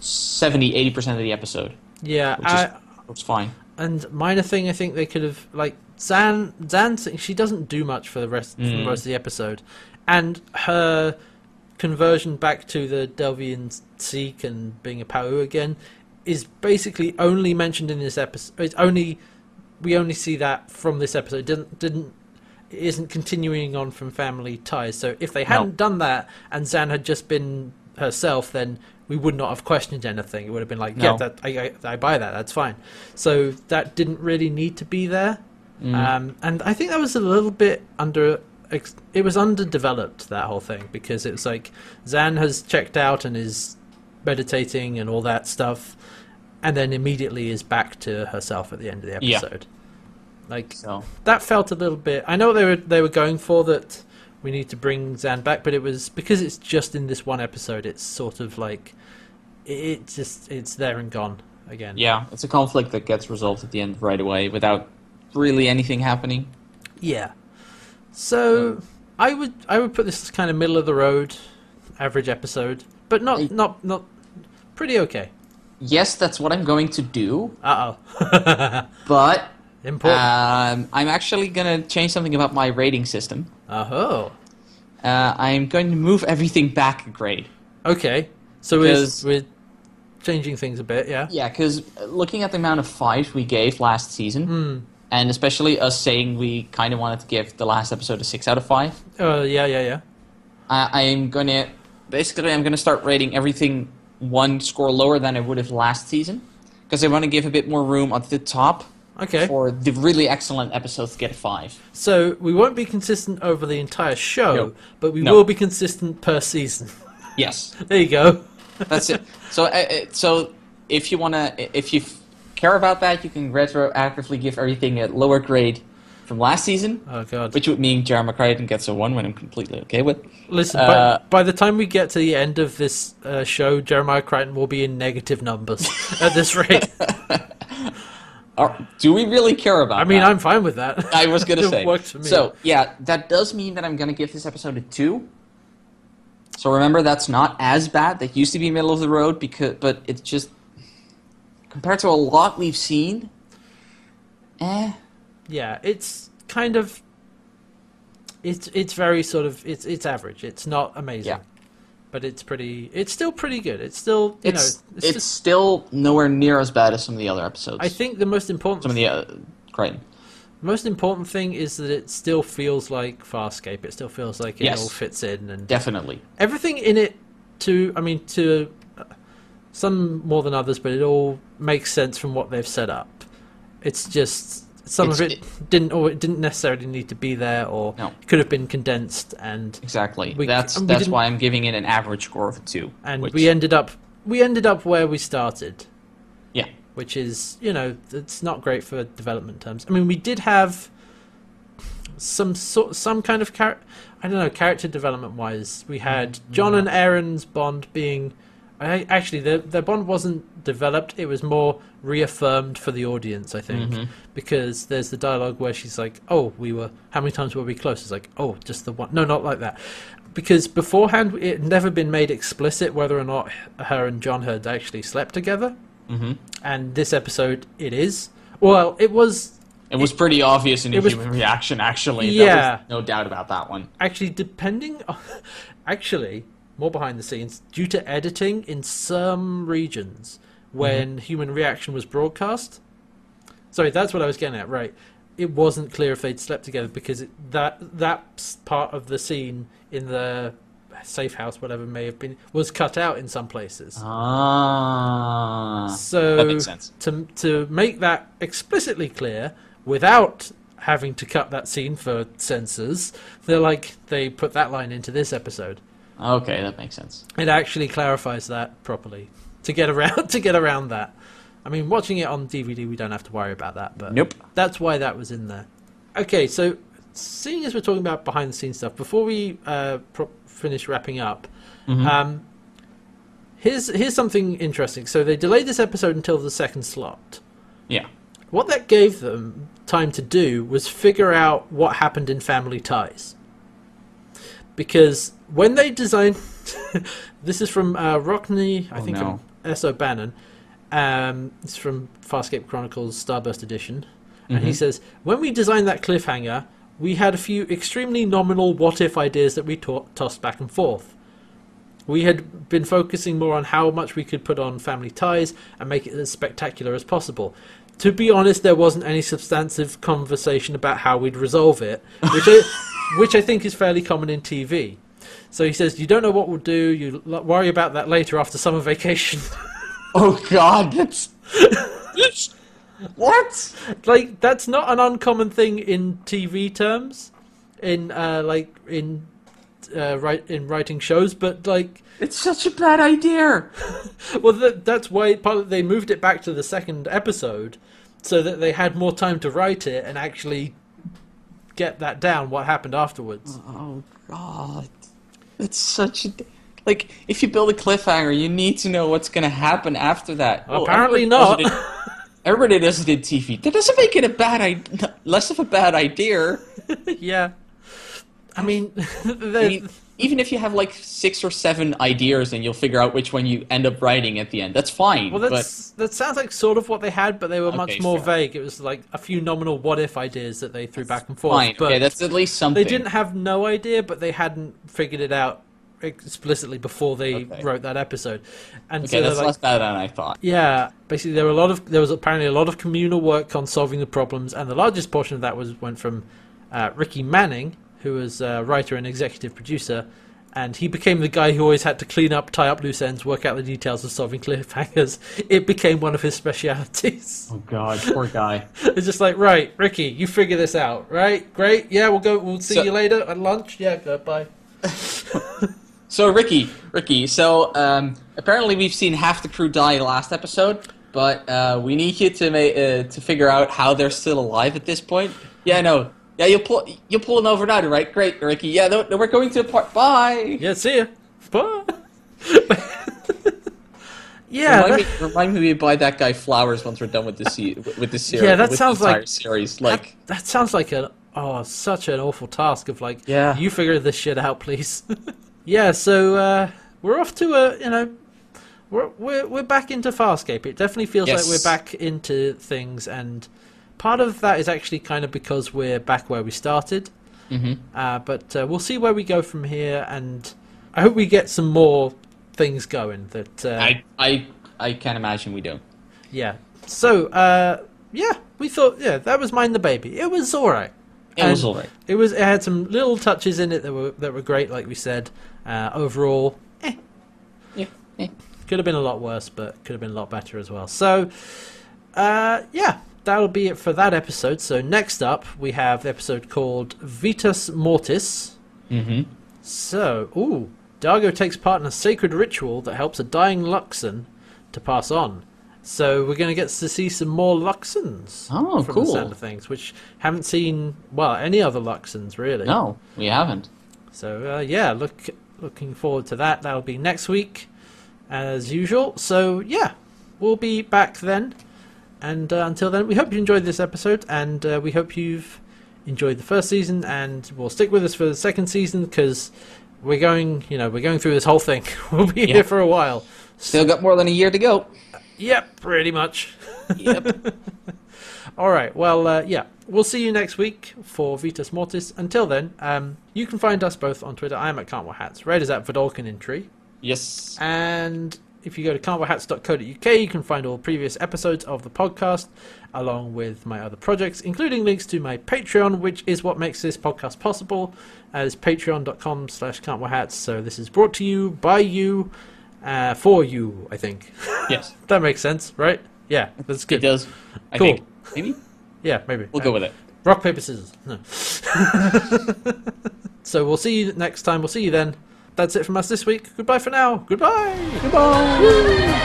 70 80 percent of the episode, Yeah, which is I, looks fine. and minor thing. I think they could have like Zhaan. Zhaan, she doesn't do much for the rest for Mm. most of the episode, and her conversion back to the Delvian Seek and being a Pau again is basically only mentioned in this episode. It's only we only see that from this episode. Didn't didn't it isn't continuing on from family ties. So if they hadn't done that and Zhaan had just been herself, then we would not have questioned anything. It would have been like, yeah, that I, I, I buy that. That's fine. So that didn't really need to be there. Mm. Um, and I think that was a little bit under. It was underdeveloped that whole thing because it was like Zhaan has checked out and is meditating and all that stuff, and then immediately is back to herself at the end of the episode. Yeah. Like So that felt a little bit. I know they were they were going for that. We need to bring Zhaan back, but it was because it's just in this one episode. It's sort of like it just it's there and gone again. yeah, it's a conflict that gets resolved at the end right away without really anything happening. Yeah. So I would I would put this as kind of middle of the road, average episode, but not I- not not pretty okay. Yes, that's what I'm going to do, Uh oh. but Important. um, I'm actually gonna change something about my rating system. Uh oh. Uh, I'm going to move everything back a grade. Okay. So we're, we're changing things a bit. Yeah. Yeah, because looking at the amount of fives we gave last season, Hmm. And especially us saying we kind of wanted to give the last episode a six out of five, Uh, yeah. Yeah. Yeah. I, I'm gonna basically I'm gonna start rating everything one score lower than I would have last season, because I want to give a bit more room at the top Okay. for the really excellent episodes to get a five. So we won't be consistent over the entire show, No. but we No. will be consistent per season. Yes, there you go. that's it. So, uh, so if you wanna, if you care about that, you can retroactively give everything a lower grade from last season, Oh god. which would mean Jeremy Crichton gets a one, when I'm completely okay with. Listen, Uh, by, by the time we get to the end of this uh, show, Jeremiah Crichton will be in negative numbers at this rate. Or, do we really care about? I mean, that? I'm fine with that. I was gonna say. works for me. So yeah, that does mean that I'm gonna give this episode a two. So remember, that's not as bad. That used to be middle of the road because, but it's just compared to a lot we've seen. Eh. yeah, it's kind of it's it's very sort of it's it's average. It's not amazing. Yeah. But it's pretty. It's still pretty good. It's still you It's know. it's, It's, just. still nowhere near as bad as some of the other episodes. I think the most important some of the uh, most important thing is that it still feels like Farscape. It still feels like it Yes. all fits in and Definitely. everything in it to i mean to uh, some more than others but it all makes sense from what they've set up it's just some of It's- it didn't or it didn't necessarily need to be there or No. could have been condensed and Exactly. We- that's and that's why I'm giving it an average score of two. and which, we ended up we ended up where we started yeah. which is you know it's not great for development terms i mean we did have some sort some kind of char- i don't know character development wise we had mm, john and Aeryn's bond being I, actually their, their bond wasn't developed it was more reaffirmed for the audience i think Mhm. because there's the dialogue where she's like oh we were how many times were we close it's like oh just the one no not like that because beforehand it had never been made explicit whether or not her and john had actually slept together hmm and this episode it is. Well, it was It was pretty obvious in the was- human reaction, actually. Yeah. There was no doubt about that one. actually depending. On, actually, more behind the scenes due to editing in some regions when human reaction was broadcast. Sorry, that's what I was getting at. Right, it wasn't clear if they'd slept together because it, that that part of the scene in the safe house, whatever may have been, was cut out in some places. Ah. So That makes sense. to to make that explicitly clear without having to cut that scene for censors, they're like they put that line into this episode. Okay, that makes sense. It actually clarifies that properly to get around to get around that. I mean, watching it on DVD, we don't have to worry about that, but Nope. that's why that was in there. Okay, so seeing as we're talking about behind the scenes stuff, before we uh, pro- finish wrapping up, Mhm. um, here's here's something interesting. So they delayed this episode until the second slot. Yeah. What that gave them time to do was figure out what happened in Family Ties. Because when they designed, this is from uh, Rockne, I Oh, think no. from S. O'Bannon. Um, it's from Farscape Chronicles Starburst Edition, and he Mhm. says, "When we designed that cliffhanger, we had a few extremely nominal what-if ideas that we to- tossed back and forth. We had been focusing more on how much we could put on family ties and make it as spectacular as possible. To be honest, there wasn't any substantive conversation about how we'd resolve it, which I, which I think is fairly common in TV. So he says, "You don't know what we'll do. You l- worry about that later after summer vacation." Oh God, that's what? like that's not an uncommon thing in TV terms, in uh, like in uh, write in writing shows, but like It's such a bad idea. Well, that, that's why part they moved it back to the second episode, so that they had more time to write it and actually get that down. What happened afterwards? Oh God, it's such a like. If you build a cliffhanger, you need to know what's going to happen after that. Well, Apparently everybody not. does in- Everybody does it in TV. That doesn't make it a bad idea. Less of a bad idea. yeah, I mean, I mean, even if you have like six or seven ideas, and you'll figure out which one you end up writing at the end. That's fine. well, that's that sounds like sort of what they had, but they were much more fair. vague. It was like a few nominal what if ideas that they threw back and forth. fine. But okay, that's at least something. they didn't have no idea, but they hadn't figured it out explicitly before they Okay. wrote that episode. And Okay, so that's like, less bad than I thought. Yeah, basically there were a lot of there was apparently a lot of communal work on solving the problems, and the largest portion of that was went from uh, Ricky Manning, who was a writer and executive producer, and he became the guy who always had to clean up, tie up loose ends, work out the details of solving cliffhangers. It became one of his specialities. Oh God, poor guy. it's just like, right, Ricky, you figure this out, right? Great, yeah, we'll go. We'll see So- you later at lunch. Yeah, goodbye. So Ricky, Ricky. So um, apparently we've seen half the crew die last episode, but uh, we need you to ma- uh, to figure out how they're still alive at this point. Yeah, no. Yeah, you'll pull you'll pull an overnighter, right? Great, Ricky. Yeah, no, no, we're going to the park. Bye. Yeah, see ya. Bye. yeah, remind, that- me, remind me to buy that guy flowers once we're done with the se- with the series. Yeah, that sounds like- series. Like, that, that sounds like a oh such an awful task of like Yeah. you figure this shit out please yeah so uh we're off to a you know we're we're, we're back into farscape it definitely feels Yes. like we're back into things and part of that is actually kind of because we're back where we started hmm uh, but uh, we'll see where we go from here and i hope we get some more things going that uh, I I I can't imagine we do. yeah so uh yeah we thought yeah that was mine the baby it was all right It was alright. It was. It had some little touches in it that were that were great, like we said. Uh, overall, eh, Yeah. yeah. could have been a lot worse, but could have been a lot better as well. So, uh, yeah, that'll be it for that episode. So next up, we have the episode called Vitas Mortis. hmm So, ooh, Dargo takes part in a sacred ritual that helps a dying Luxan to pass on. So we're going to get to see some more Luxans. Oh, from cool. the sound of things, which haven't seen well any other Luxans really. No, we haven't. So uh, yeah, look looking forward to that. That'll be next week, as usual. So yeah, we'll be back then. And uh, until then, we hope you enjoyed this episode, and uh, we hope you've enjoyed the first season, and will stick with us for the second season because we're going, you know, we're going through this whole thing. we'll be Yeah. here for a while. Still got more than a year to go. Yep, pretty much. Yep. All right. Well, uh, yeah. We'll see you next week for Vitas Mortis. Until then, um, you can find us both on Twitter. I'm at Can't Hats. Red is at Vidalkin in Tree. yes. And if you go to can'twearhats.co.uk, you can find all previous episodes of the podcast, along with my other projects, including links to my Patreon, which is what makes this podcast possible, as patreon.com slash can'twearhats. So this is brought to you by you, uh, for you, I think. Yes. that makes sense, right? Yeah, that's It good. does. I Cool. think. Maybe Yeah, maybe. we'll go with it. Rock, paper, scissors. No. so we'll see you next time. We'll see you then. That's it from us this week. Goodbye for now. Goodbye. Goodbye.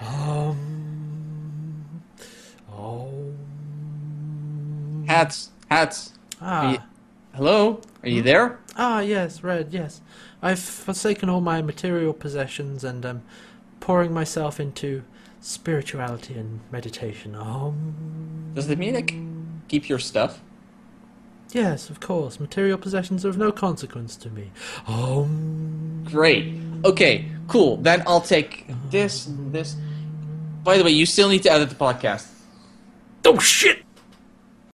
Um. Oh. Hats. Hats. Ah. Hello. Are you there? Ah, yes, Red, yes. I've forsaken all my material possessions and am pouring myself into spirituality and meditation. Um, Does the music keep your stuff? Yes, of course. Material possessions are of no consequence to me. Oh. Great. Okay, cool. Then I'll take this, this. By the way, you still need to edit the podcast. oh shit!